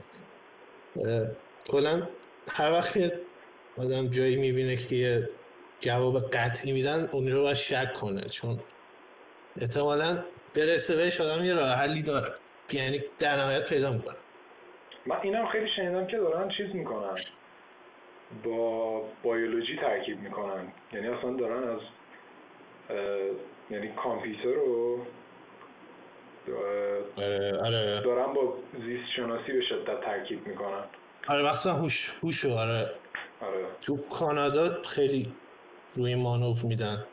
[SPEAKER 2] کلا هر وقت که آدم جایی می‌بینه که یه جواب قطعی میدن اون رو باید شک کنه. چون احتمالا برسه بهش آدم یه راه حلی داره. یعنی در نهایت پیدا می‌کنه.
[SPEAKER 1] من اینم خیلی شنیدم که دارن چیز می‌کنن. با بیولوژی ترکیب می‌کنن. یعنی اصلا دارن از یعنی کامپیوتر رو
[SPEAKER 2] آره،,
[SPEAKER 1] دارن با زیست شناسی به شدت ترکیب می‌کنن.
[SPEAKER 2] آره مثلا هوش هوشو آره.
[SPEAKER 1] آره.
[SPEAKER 2] تو کانادا خیلی روی مانوف میدن.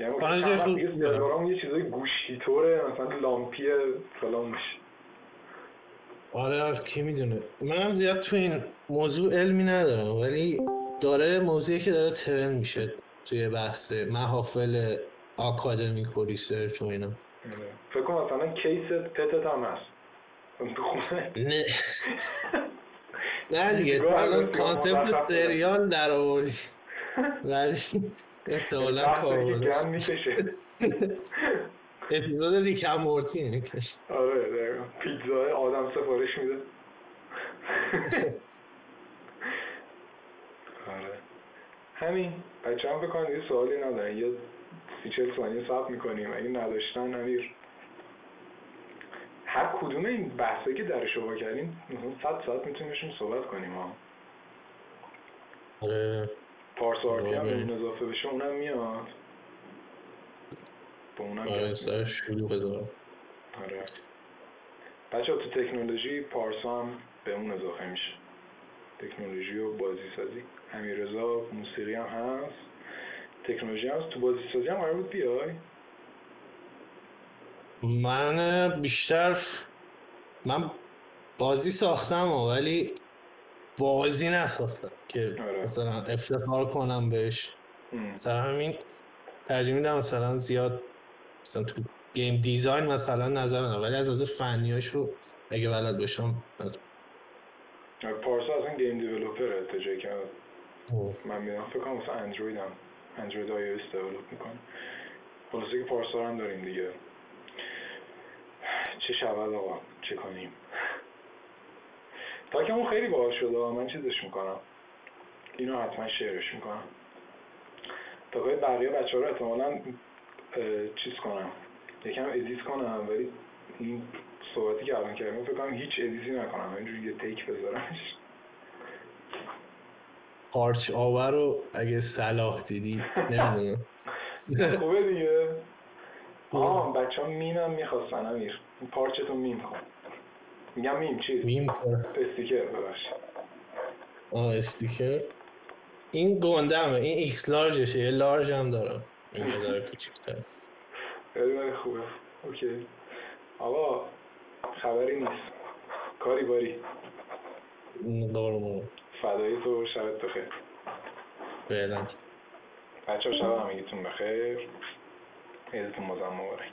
[SPEAKER 1] یعنی یه چیزای گوشتی طوره مثلا لامپی فلان میشه.
[SPEAKER 2] آره کی می‌دونه. منم زیاد تو این موضوع علمی ندارم ولی داره موضوعی که داره ترن میشه توی بحث محافل آکادمیک و ریسرچ و اینا.
[SPEAKER 1] فکر کنم مثلا کیس پتت هم هست.
[SPEAKER 2] نه. نه دیگه الان کانسپت سریال در آوردی. ولی احتمالا کار اپیزود ریکم مورتی
[SPEAKER 1] آره پیتزا آدم سفارش میده. آره. همین. بچه هم بکنید یه سوالی ندارن. یه سی چل ثانیه صبر می‌کنیم. اگه نداشتن امیر. هر کدوم این بحثه که در شما کردیم مثلا صد ساعت می‌تونیم بشیم صحبت کنیم ها
[SPEAKER 2] آره.
[SPEAKER 1] پارس آرتی هم این اضافه بشه اونم میاد. با اونم
[SPEAKER 2] آره سر شروع دارم
[SPEAKER 1] آره. بچه تو تکنولوژی پارسا هم به اون اضافه میشه. تکنولوژی و بازی سازی امیرزا موسیقی هم هست. تکنولوژی هست. تو بازی سازی هم قرار بود بیای؟
[SPEAKER 2] من بیشتر من بازی ساختم ولی بازی نساختم که آره. مثلا افتخار کنم بهش. مثلا همین ترجیح میدم مثلا زیاد مثلا تو game design مثلا نظر ندارم ولی از از فنیاشو اگه بلد باشم
[SPEAKER 1] پارسا اصلا game developer تا که من می‌دونم. فکر کنم مثلا اندروید هم اندروید iOS develop می‌کنه. خلاصه که پارسا هم داریم دیگه. چه شود آقا؟ چه کنیم؟ تا که اون خیلی باحال شده من چیزش می‌کنم. اینو حتما شعرش می‌کنم. تا که بقیه بچه ها رو احتمالا چیز کنم. یکم ادیت کنم ولی این صحبتی که الان کردم فکر کنم هیچ ادیتی نکنم. اینجوری یه تیک بذارمش.
[SPEAKER 2] پارچ آور رو اگه صلاح دیدی نمی‌دونم.
[SPEAKER 1] خوبه دیگه. آه بچه ها میم هم می‌خواستن امیر. پارچتو میم کن. میگم میم چی؟
[SPEAKER 2] میم
[SPEAKER 1] استیکر ببخشید.
[SPEAKER 2] آه استیکر. این گندمه این ایکس لارجشه یه لارج هم دارم این هزار کوچیکتر.
[SPEAKER 1] خیلی خوبه. اوکی. آقا خبری نیست. کاری باری.
[SPEAKER 2] قرمون
[SPEAKER 1] فدایی تو شبت بخیر.
[SPEAKER 2] فعلا.
[SPEAKER 1] بچه ها شب همگیتون بخیر. عیدتون مزم مبارک